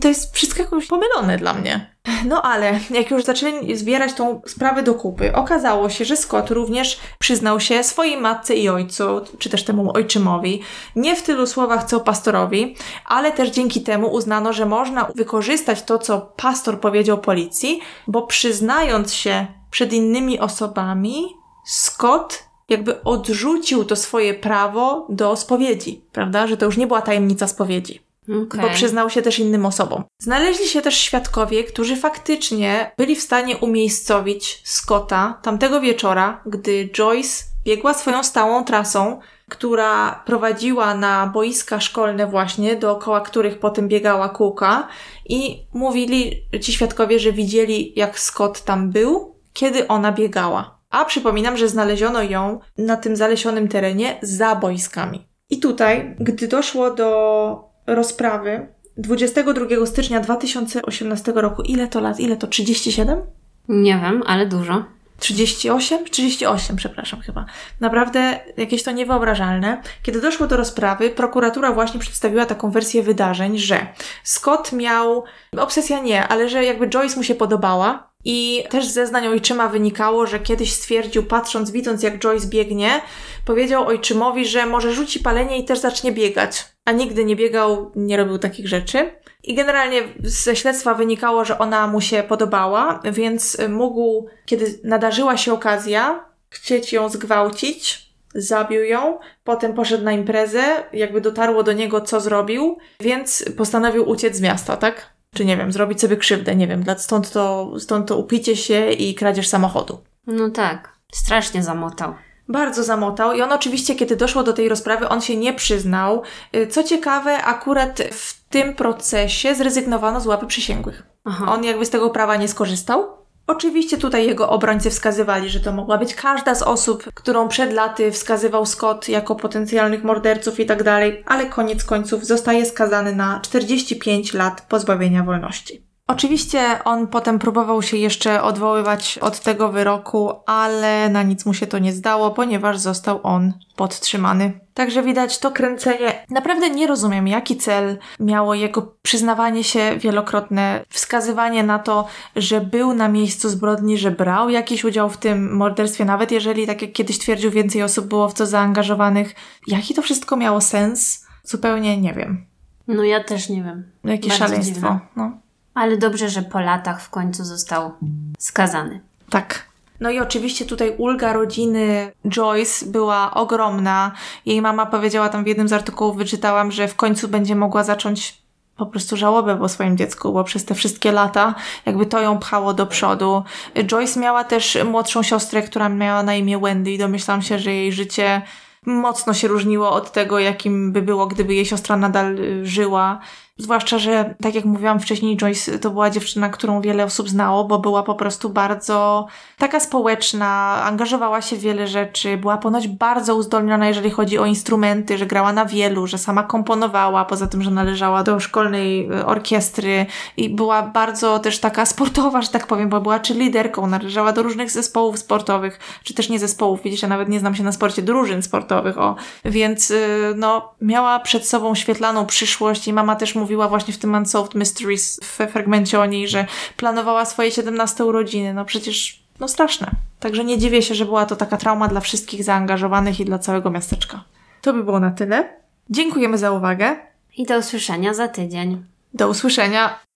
to jest wszystko jakoś pomylone dla mnie. No ale jak już zaczęli zbierać tą sprawę do kupy, okazało się, że Scott również przyznał się swojej matce i ojcu, czy też temu ojczymowi, nie w tylu słowach co pastorowi, ale też dzięki temu uznano, że można wykorzystać to, co pastor powiedział policji, bo przyznając się przed innymi osobami, Scott jakby odrzucił to swoje prawo do spowiedzi, prawda? Że to już nie była tajemnica spowiedzi. Okay. Bo przyznał się też innym osobom. Znaleźli się też świadkowie, którzy faktycznie byli w stanie umiejscowić Scotta tamtego wieczora, gdy Joyce biegła swoją stałą trasą, która prowadziła na boiska szkolne właśnie, dookoła których potem biegała kółka i mówili ci świadkowie, że widzieli jak Scott tam był, kiedy ona biegała. A przypominam, że znaleziono ją na tym zalesionym terenie za boiskami. I tutaj, gdy doszło do rozprawy 22 stycznia 2018 roku. Ile to lat? Ile to? 37? Nie wiem, ale dużo. 38? 38, przepraszam chyba. Naprawdę jakieś to niewyobrażalne. Kiedy doszło do rozprawy, prokuratura właśnie przedstawiła taką wersję wydarzeń, że Scott miał, obsesja nie, ale że jakby Joyce mu się podobała, i też z zeznań ojczyma wynikało, że kiedyś stwierdził, patrząc, widząc jak Joyce biegnie, powiedział ojczymowi, że może rzuci palenie i też zacznie biegać. A nigdy nie biegał, nie robił takich rzeczy. I generalnie ze śledztwa wynikało, że ona mu się podobała, więc mógł, kiedy nadarzyła się okazja, chcieć ją zgwałcić, zabił ją, potem poszedł na imprezę, jakby dotarło do niego, co zrobił, więc postanowił uciec z miasta, tak? Czy nie wiem, zrobić sobie krzywdę, nie wiem, stąd to, stąd to upicie się i kradzież samochodu. No tak, strasznie zamotał. Bardzo zamotał i on oczywiście, kiedy doszło do tej rozprawy, on się nie przyznał. Y, co ciekawe, akurat w tym procesie zrezygnowano z łapy przysięgłych. Aha. On jakby z tego prawa nie skorzystał. Oczywiście tutaj jego obrońcy wskazywali, że to mogła być każda z osób, którą przed laty wskazywał Scott jako potencjalnych morderców i tak ale koniec końców zostaje skazany na 45 lat pozbawienia wolności. Oczywiście on potem próbował się jeszcze odwoływać od tego wyroku, ale na nic mu się to nie zdało, ponieważ został on podtrzymany. Także widać to kręcenie. Naprawdę nie rozumiem, jaki cel miało jego przyznawanie się wielokrotne, wskazywanie na to, że był na miejscu zbrodni, że brał jakiś udział w tym morderstwie, nawet jeżeli, tak jak kiedyś twierdził, więcej osób było w to zaangażowanych. Jaki to wszystko miało sens? Zupełnie nie wiem. No ja też nie wiem. Jakieś Bardzo szaleństwo. No. Ale dobrze, że po latach w końcu został skazany. Tak. No i oczywiście tutaj ulga rodziny Joyce była ogromna. Jej mama powiedziała tam w jednym z artykułów, wyczytałam, że w końcu będzie mogła zacząć po prostu żałobę po swoim dziecku, bo przez te wszystkie lata jakby to ją pchało do przodu. Joyce miała też młodszą siostrę, która miała na imię Wendy i domyślam się, że jej życie mocno się różniło od tego, jakim by było, gdyby jej siostra nadal żyła. Zwłaszcza, że tak jak mówiłam wcześniej, Joyce to była dziewczyna, którą wiele osób znało, bo była po prostu bardzo taka społeczna, angażowała się w wiele rzeczy, była ponoć bardzo uzdolniona, jeżeli chodzi o instrumenty, że grała na wielu, że sama komponowała, poza tym, że należała do szkolnej e, orkiestry i była bardzo też taka sportowa, że tak powiem, bo była czy liderką, należała do różnych zespołów sportowych, czy też nie zespołów, widzicie, ja nawet nie znam się na sporcie, drużyn sportowych, o. Więc y, no, miała przed sobą świetlaną przyszłość i mama też mówiła, mówiła właśnie w tym Unsolved Mysteries w fragmencie o niej, że planowała swoje 17 urodziny. No przecież, no straszne. Także nie dziwię się, że była to taka trauma dla wszystkich zaangażowanych i dla całego miasteczka. To by było na tyle. Dziękujemy za uwagę. I do usłyszenia za tydzień. Do usłyszenia.